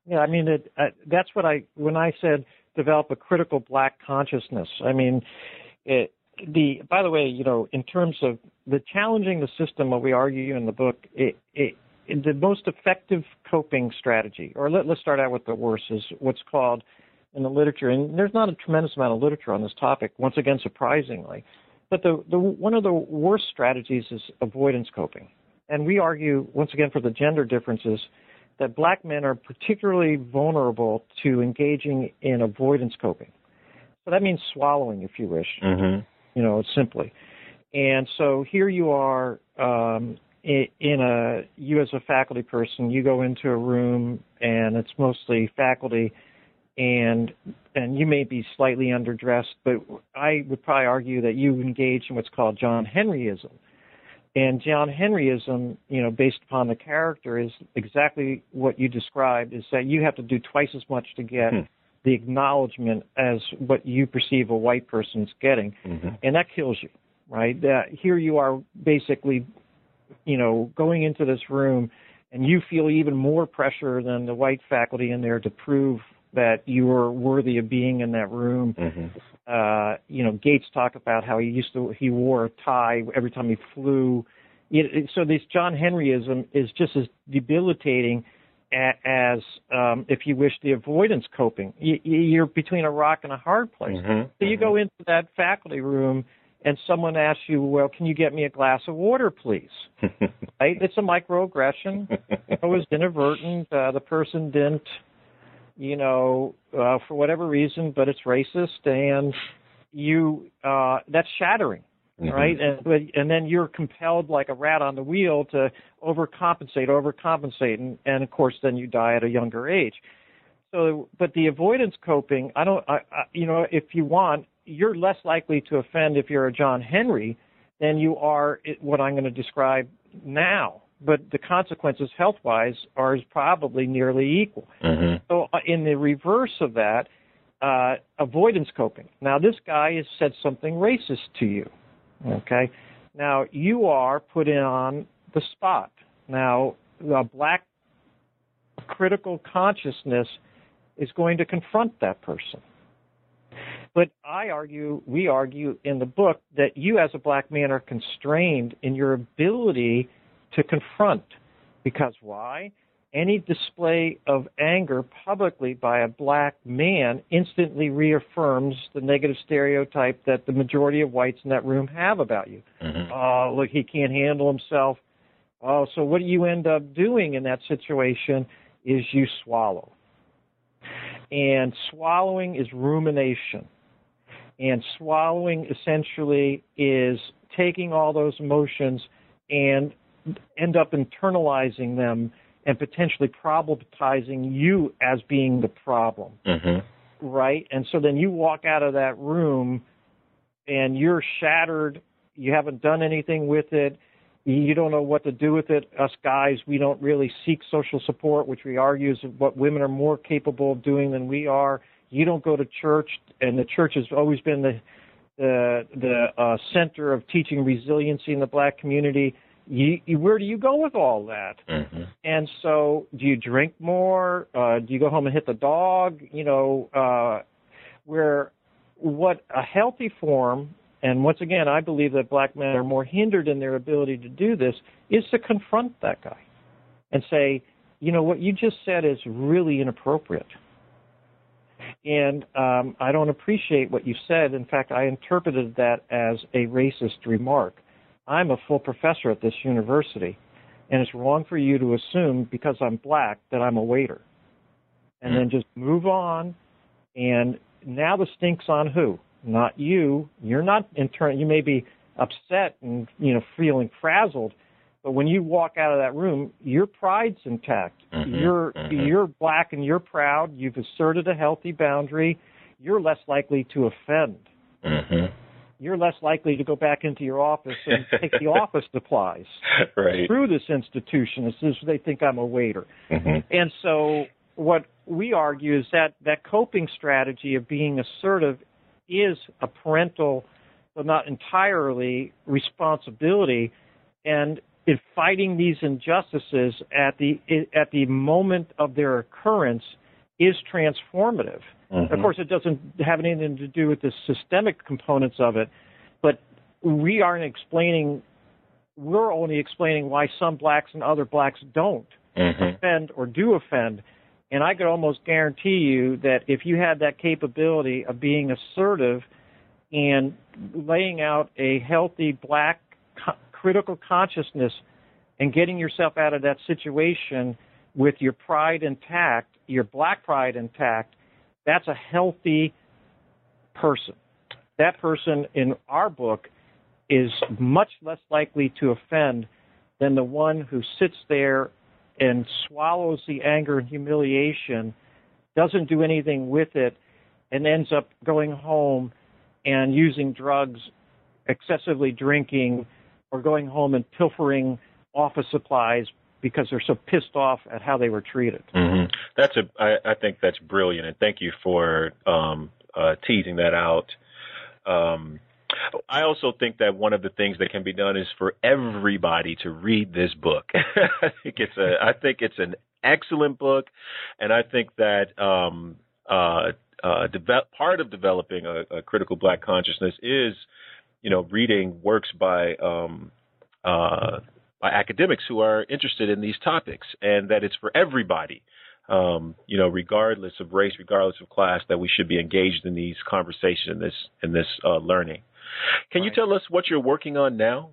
Yeah, I mean it, uh, that's what I when I said develop a critical black consciousness. I mean it, the by the way, you know, in terms of the challenging the system, what we argue in the book, it, it the most effective coping strategy, or let, us start out with the worst, is what's called in the literature, and there's not a tremendous amount of literature on this topic, once again, surprisingly, but the, the one of the worst strategies is avoidance coping. And we argue, once again, for the gender differences, that black men are particularly vulnerable to engaging in avoidance coping. So that means swallowing, if you wish, mm-hmm. you know, simply. And so here you are um, in a you as a faculty person, you go into a room and it's mostly faculty, and and you may be slightly underdressed, but I would probably argue that you engage in what's called John Henryism. And John Henryism, you know, based upon the character, is exactly what you described: is that you have to do twice as much to get. Hmm. The acknowledgement as what you perceive a white person's getting, mm-hmm. and that kills you, right? That here you are basically you know, going into this room and you feel even more pressure than the white faculty in there to prove that you are worthy of being in that room. Mm-hmm. Uh, you know, Gates talked about how he used to he wore a tie every time he flew. It, so this John Henryism is just as debilitating as, um, if you wish, the avoidance coping. You, are between a rock and a hard place. Mm-hmm. So you go into that faculty room and someone asks you, well, can you get me a glass of water, please? right? It's a microaggression. it was inadvertent. Uh, the person didn't, you know, uh, for whatever reason, but it's racist, and you uh, that's shattering. Mm-hmm. Right, and and then you're compelled like a rat on the wheel to overcompensate, overcompensate, and and of course then you die at a younger age. So, but the avoidance coping, I don't, I, I, you know, if you want, you're less likely to offend if you're a John Henry than you are what I'm going to describe now. But the consequences health wise are probably nearly equal. Mm-hmm. So, uh, in the reverse of that, uh, avoidance coping. Now, this guy has said something racist to you. Okay. Now, you are put in on the spot. Now, the black critical consciousness is going to confront that person. But I argue, we argue in the book that you as a black man are constrained in your ability to confront. Because why? Any display of anger publicly by a black man instantly reaffirms the negative stereotype that the majority of whites in that room have about you. Mm-hmm. Oh, look, he can't handle himself. Oh, so what do you end up doing in that situation is you swallow. And swallowing is rumination. And swallowing essentially is taking all those emotions and end up internalizing them and potentially problematizing you as being the problem. Mm-hmm. Right? And so then you walk out of that room and you're shattered. You haven't done anything with it. You don't know what to do with it. Us guys, we don't really seek social support, which we argue is what women are more capable of doing than we are you don't go to church, and the church has always been the the the uh, center of teaching resiliency in the black community. You, you, where do you go with all that? Mm-hmm. And so, do you drink more? Uh, do you go home and hit the dog? You know, uh, where what a healthy form and once again, I believe that black men are more hindered in their ability to do this, is to confront that guy and say, you know, what you just said is really inappropriate. And um, I don't appreciate what you said. In fact, I interpreted that as a racist remark. I'm a full professor at this university, and it's wrong for you to assume because I'm black that I'm a waiter. And then just move on. And now the stink's on who? Not you. You're not in turn. You may be upset and you know feeling frazzled, but when you walk out of that room, your pride's intact. Mm-hmm, you're mm-hmm. you're black and you're proud. You've asserted a healthy boundary. You're less likely to offend. Mm-hmm. You're less likely to go back into your office and take the office supplies right. through this institution as soon as they think I'm a waiter. Mm-hmm. And so what we argue is that that coping strategy of being assertive is a parental, but not entirely, responsibility. And in fighting these injustices at the at the moment of their occurrence is transformative. Mm-hmm. Of course, it doesn't have anything to do with the systemic components of it, but we aren't explaining. We're only explaining why some blacks and other blacks don't mm-hmm. offend or do offend. And I could almost guarantee you that if you had that capability of being assertive and laying out a healthy black critical consciousness and getting yourself out of that situation with your pride intact, your black pride intact, that's a healthy person. That person in our book is much less likely to offend than the one who sits there and swallows the anger and humiliation, doesn't do anything with it, and ends up going home and using drugs, excessively drinking, or going home and pilfering office supplies because they're so pissed off at how they were treated. Mm-hmm. That's a. I, I think that's brilliant, and thank you for um, uh, teasing that out. Um, I also think that one of the things that can be done is for everybody to read this book. I think it's a. I think it's an excellent book, and I think that um, uh, uh, part of developing a, a, critical black consciousness is, you know, reading works by um, uh, by academics who are interested in these topics, and that it's for everybody. Um, you know, regardless of race, regardless of class, that we should be engaged in these conversations, in this in this uh, learning. Can right. you tell us what you're working on now?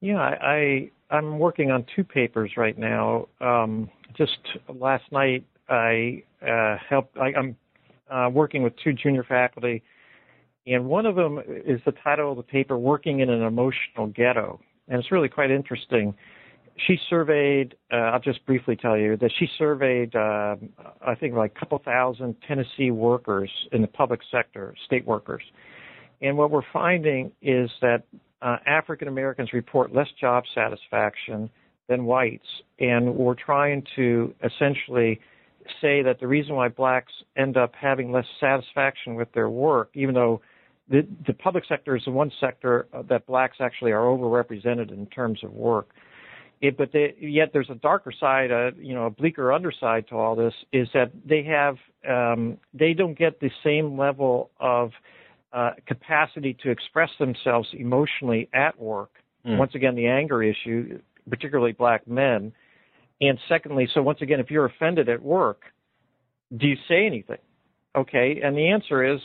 Yeah, I, I am working on two papers right now. Um, just last night, I uh, helped. I, am uh, working with two junior faculty, and one of them is the title of the paper "Working in an Emotional Ghetto," and it's really quite interesting. She surveyed. Uh, I'll just briefly tell you that she surveyed. Uh, I think like a couple thousand Tennessee workers in the public sector, state workers, and what we're finding is that uh, African Americans report less job satisfaction than whites, and we're trying to essentially say that the reason why blacks end up having less satisfaction with their work, even though the, the public sector is the one sector that blacks actually are overrepresented in terms of work. It, but they, yet there's a darker side, a, you know, a bleaker underside to all this is that they have, um, they don't get the same level of uh, capacity to express themselves emotionally at work. Mm. Once again, the anger issue, particularly black men. And secondly, so once again, if you're offended at work, do you say anything? Okay, and the answer is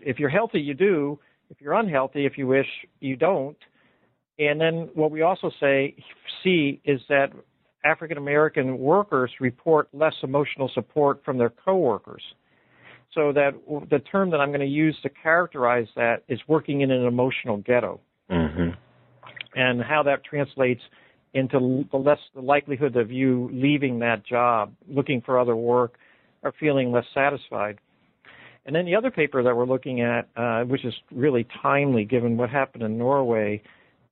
if you're healthy, you do. If you're unhealthy, if you wish, you don't. And then what we also say, see, is that African American workers report less emotional support from their coworkers. So that the term that I'm going to use to characterize that is working in an emotional ghetto, mm-hmm. and how that translates into the less the likelihood of you leaving that job, looking for other work, or feeling less satisfied. And then the other paper that we're looking at, uh, which is really timely given what happened in Norway,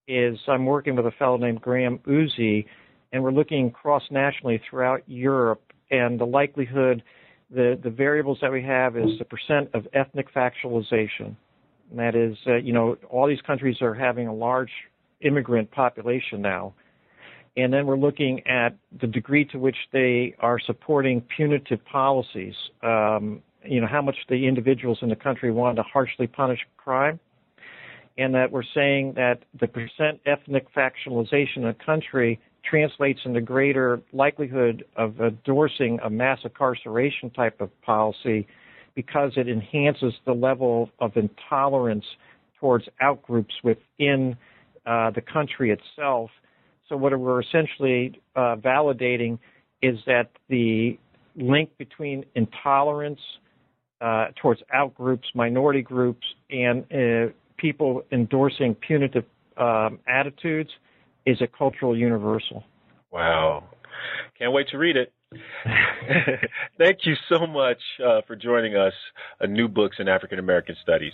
is I'm working with a fellow named Graham Ousey, and we're looking cross nationally throughout Europe and the likelihood, the, the variables that we have is the percent of ethnic factionalization. And that is, uh, you know, all these countries are having a large immigrant population now. And then we're looking at the degree to which they are supporting punitive policies. Um, you know, how much the individuals in the country want to harshly punish crime. and that we're saying that the percent ethnic factionalization in a country translates into greater likelihood of endorsing a mass incarceration type of policy because it enhances the level of intolerance towards outgroups within uh, the country itself. So what we're essentially uh, validating is that the link between intolerance uh, towards outgroups, minority groups, and uh, people endorsing punitive um, attitudes is a cultural universal. Wow. Can't wait to read it. Thank you so much uh, for joining us on New Books in African American Studies.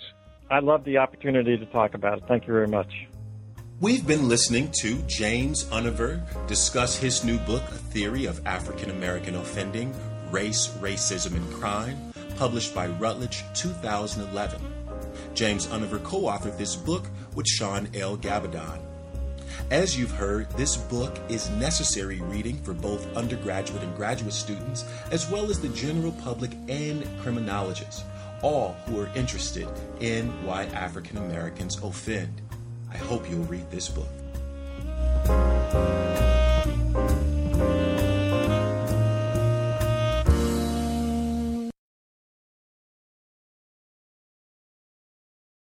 I love the opportunity to talk about it. Thank you very much. We've been listening to James Unnever discuss his new book, A Theory of African American Offending Race, Racism, and Crime, published by Routledge 2011. James Unnever co authored this book with Shaun L. Gabbidon. As you've heard, this book is necessary reading for both undergraduate and graduate students, as well as the general public and criminologists, all who are interested in why African Americans offend. I hope you'll read this book.